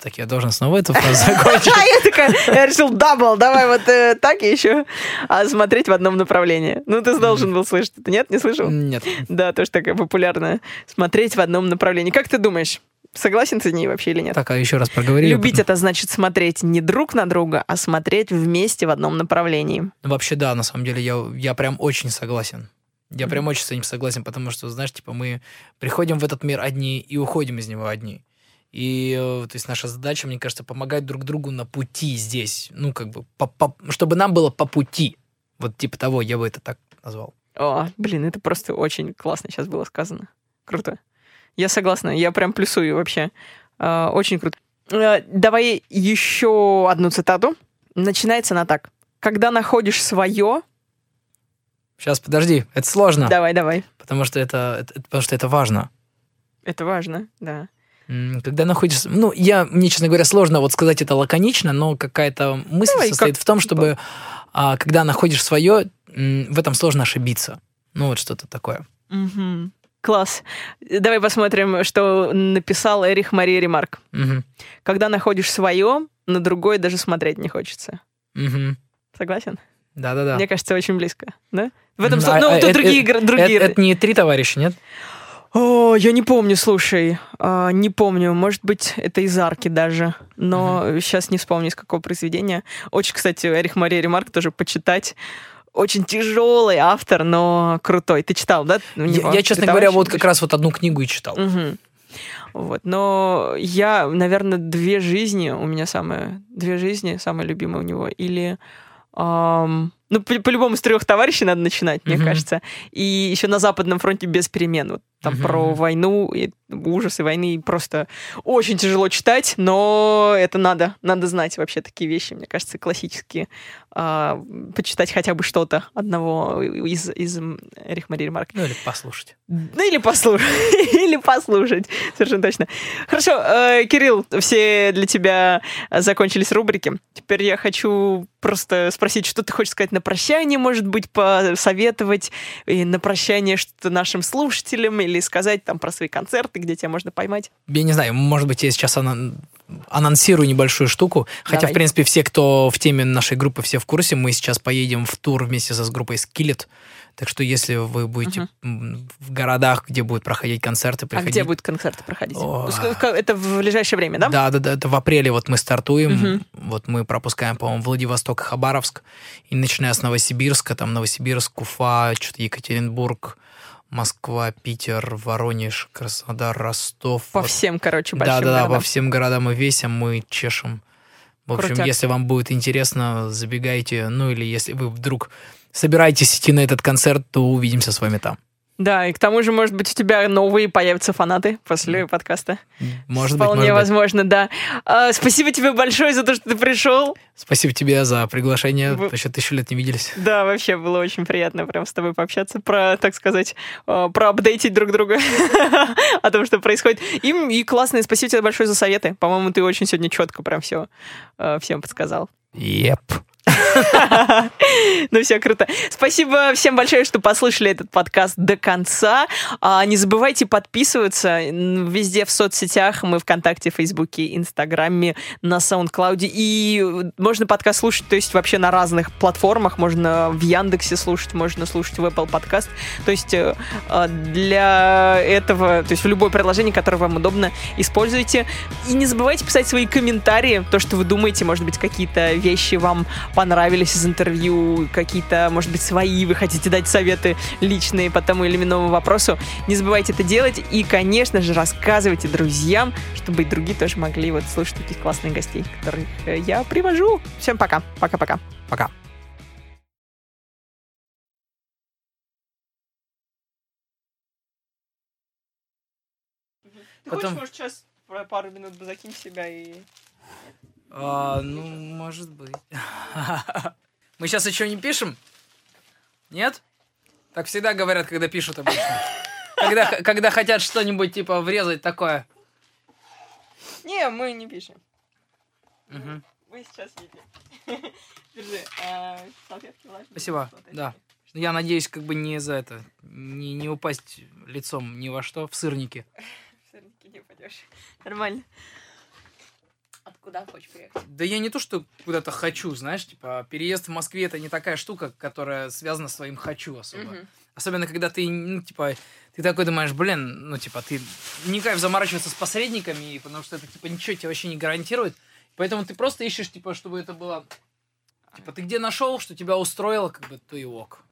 [SPEAKER 3] Так я должен снова эту фразу [laughs] закончить.
[SPEAKER 2] А я такая, я решил double, давай вот э, так еще, а смотреть в одном направлении. Ну, ты должен был слышать это, нет? Не слышал?
[SPEAKER 3] Нет.
[SPEAKER 2] Да, тоже такая популярная. Смотреть в одном направлении. Как ты думаешь, согласен ты с ней вообще или нет?
[SPEAKER 3] Так, а еще раз проговори.
[SPEAKER 2] Любить это значит смотреть не друг на друга, а смотреть вместе в одном направлении.
[SPEAKER 3] Ну, Вообще, да, на самом деле, я, я прям очень согласен. Я прям очень с этим согласен, потому что, знаешь, типа, мы приходим в этот мир одни и уходим из него одни. И, э, то есть, наша задача, мне кажется, помогать друг другу на пути здесь. Ну, как бы, по- по- чтобы нам было по пути. Вот типа того, я бы это так назвал.
[SPEAKER 2] О, блин, это просто очень классно сейчас было сказано. Круто. Я согласна, я прям плюсую вообще. А, очень круто. А, давай еще одну цитату. Начинается она так. Когда находишь свое...
[SPEAKER 3] Сейчас, подожди, это сложно,
[SPEAKER 2] Давай, давай.
[SPEAKER 3] потому, что это- это- потому что это важно.
[SPEAKER 2] Это важно, да.
[SPEAKER 3] Когда находишься... Ну, я, мне, честно говоря, сложно вот сказать это лаконично, но какая-то мысль
[SPEAKER 2] Давай,
[SPEAKER 3] состоит
[SPEAKER 2] как-
[SPEAKER 3] в том, чтобы, а, когда находишь свое, в этом сложно ошибиться. Ну, вот что-то такое.
[SPEAKER 2] Мгм. Класс. Давай посмотрим, что написал Эрих Мария Ремарк.
[SPEAKER 3] Мгм.
[SPEAKER 2] Когда находишь свое, на другое даже смотреть не хочется.
[SPEAKER 3] Мгм.
[SPEAKER 2] Согласен?
[SPEAKER 3] Да-да-да.
[SPEAKER 2] Мне кажется, очень близко, да? В этом
[SPEAKER 3] А-
[SPEAKER 2] ну,
[SPEAKER 3] а
[SPEAKER 2] тут
[SPEAKER 3] это-
[SPEAKER 2] другие, игры- другие.
[SPEAKER 3] Это, это не три товарища, нет?
[SPEAKER 2] О, я не помню, слушай, а, не помню, может быть, это из арки даже, но сейчас не вспомню, из какого произведения. Очень, кстати, Эрих Мария Ремарк тоже почитать. Очень тяжелый автор, но крутой. Ты читал, да?
[SPEAKER 3] Я, я, честно
[SPEAKER 2] «Три
[SPEAKER 3] говоря,
[SPEAKER 2] товарища»?
[SPEAKER 3] вот как раз вот одну книгу и читал.
[SPEAKER 2] Мгм. Вот, но я, наверное, две жизни у меня самые, две жизни самые любимые у него, или ам, ну по- по-любому с трех товарищей надо начинать, мне
[SPEAKER 3] Мгм.
[SPEAKER 2] кажется, и еще на Западном фронте без перемен, вот там
[SPEAKER 3] Мгм.
[SPEAKER 2] про войну и ужасы войны просто очень тяжело читать, но это надо, надо знать вообще такие вещи, мне кажется, классические, а, почитать хотя бы что-то одного из из Эрих Марии Ремарка.
[SPEAKER 3] Ну, или послушать.
[SPEAKER 2] Ну или послушать. [laughs] или послушать. Совершенно точно. Хорошо, э, Кирилл, все для тебя закончились рубрики. Теперь я хочу просто спросить, что ты хочешь сказать на прощание, может быть, посоветовать и на прощание что-то нашим слушателям или сказать там про свои концерты, где тебя можно поймать.
[SPEAKER 3] Я не знаю, может быть, я сейчас анон- анонсирую небольшую штуку. Хотя,
[SPEAKER 2] Давай.
[SPEAKER 3] в принципе, все, кто в теме нашей группы, все в курсе. Мы сейчас поедем в тур вместе со с группой Skillet. Так что, если вы будете м, в городах, где будут проходить концерты,
[SPEAKER 2] А
[SPEAKER 3] приходите.
[SPEAKER 2] где будут концерты проходить?
[SPEAKER 3] О.
[SPEAKER 2] Это в ближайшее время, да?
[SPEAKER 3] Да, да, да, это в апреле вот мы стартуем.
[SPEAKER 2] Мгм.
[SPEAKER 3] Вот мы пропускаем, по-моему, Владивосток и Хабаровск. И начиная с Новосибирска, там Новосибирск, Уфа, что-то Екатеринбург, Москва, Питер, Воронеж, Краснодар, Ростов.
[SPEAKER 2] По
[SPEAKER 3] Вот
[SPEAKER 2] всем, короче, большим
[SPEAKER 3] Да, да, да,
[SPEAKER 2] городам.
[SPEAKER 3] по всем городам и весям мы чешем. В общем,
[SPEAKER 2] Крутяк.
[SPEAKER 3] если вам будет интересно, забегайте. Ну или если вы вдруг собираетесь идти на этот концерт, то увидимся с вами там.
[SPEAKER 2] Да, и к тому же, может быть, у тебя новые появятся фанаты после подкаста.
[SPEAKER 3] Может быть,
[SPEAKER 2] Вполне
[SPEAKER 3] может быть.
[SPEAKER 2] возможно, да. А, спасибо тебе большое за то, что ты пришел.
[SPEAKER 3] Спасибо тебе за приглашение.
[SPEAKER 2] Вы-
[SPEAKER 3] Еще тысячу лет не виделись.
[SPEAKER 2] Да, вообще было очень приятно прям с тобой пообщаться, про, так сказать, э, проапдейтить друг друга [laughs] о том, что происходит. И, и классно, и спасибо тебе большое за советы. По-моему, ты очень сегодня четко прям все всем подсказал.
[SPEAKER 3] Еп.
[SPEAKER 2] Ну все, круто. Спасибо всем большое, что послушали этот подкаст до конца. А, не забывайте подписываться везде в соцсетях. Мы ВКонтакте, Фейсбуке, Инстаграме, на Саундклауде. И можно подкаст слушать, то есть вообще на разных платформах. Можно в Яндексе слушать, можно слушать в Apple Podcast. То есть э, а, для этого, то есть в любое приложение, которое вам удобно, используйте. И не забывайте писать свои комментарии, то, что вы думаете, может быть, какие-то вещи вам понравились из интервью, какие-то, может быть, свои, вы хотите дать советы личные по тому или иному вопросу. Не забывайте это делать и, конечно же, рассказывайте друзьям, чтобы и другие тоже могли вот слушать таких классных гостей, которых э, я привожу. Всем пока. Пока-пока.
[SPEAKER 3] Пока.
[SPEAKER 2] Ты
[SPEAKER 3] Потом-
[SPEAKER 2] хочешь, может, сейчас пару минут закинь себя и...
[SPEAKER 3] А, ну, может быть. [laughs] Мы сейчас еще не пишем? Нет? Так всегда говорят, когда пишут обычно. Когда, когда хотят что-нибудь типа врезать такое.
[SPEAKER 2] Не, мы не пишем.
[SPEAKER 3] Мгм.
[SPEAKER 2] Мы сейчас едем. [laughs] Держи, а, салфетки влажные.
[SPEAKER 3] Спасибо, да. Я надеюсь, как бы не за это, не, не упасть лицом ни во что, в сырники. [laughs]
[SPEAKER 2] В сырники не упадешь. Нормально. Откуда хочешь приехать?
[SPEAKER 3] Да я не то, что куда-то хочу, знаешь, типа, переезд в Москве это не такая штука, которая связана с твоим хочу особо.
[SPEAKER 2] Мгм.
[SPEAKER 3] Особенно, когда ты, ну, типа, ты такой думаешь, блин, ну, типа, ты не кайф заморачиваться с посредниками, потому что это, типа, ничего тебе вообще не гарантирует. Поэтому ты просто ищешь, типа, чтобы это было... Типа, ты где нашел, что тебя устроило, как бы, то и ок.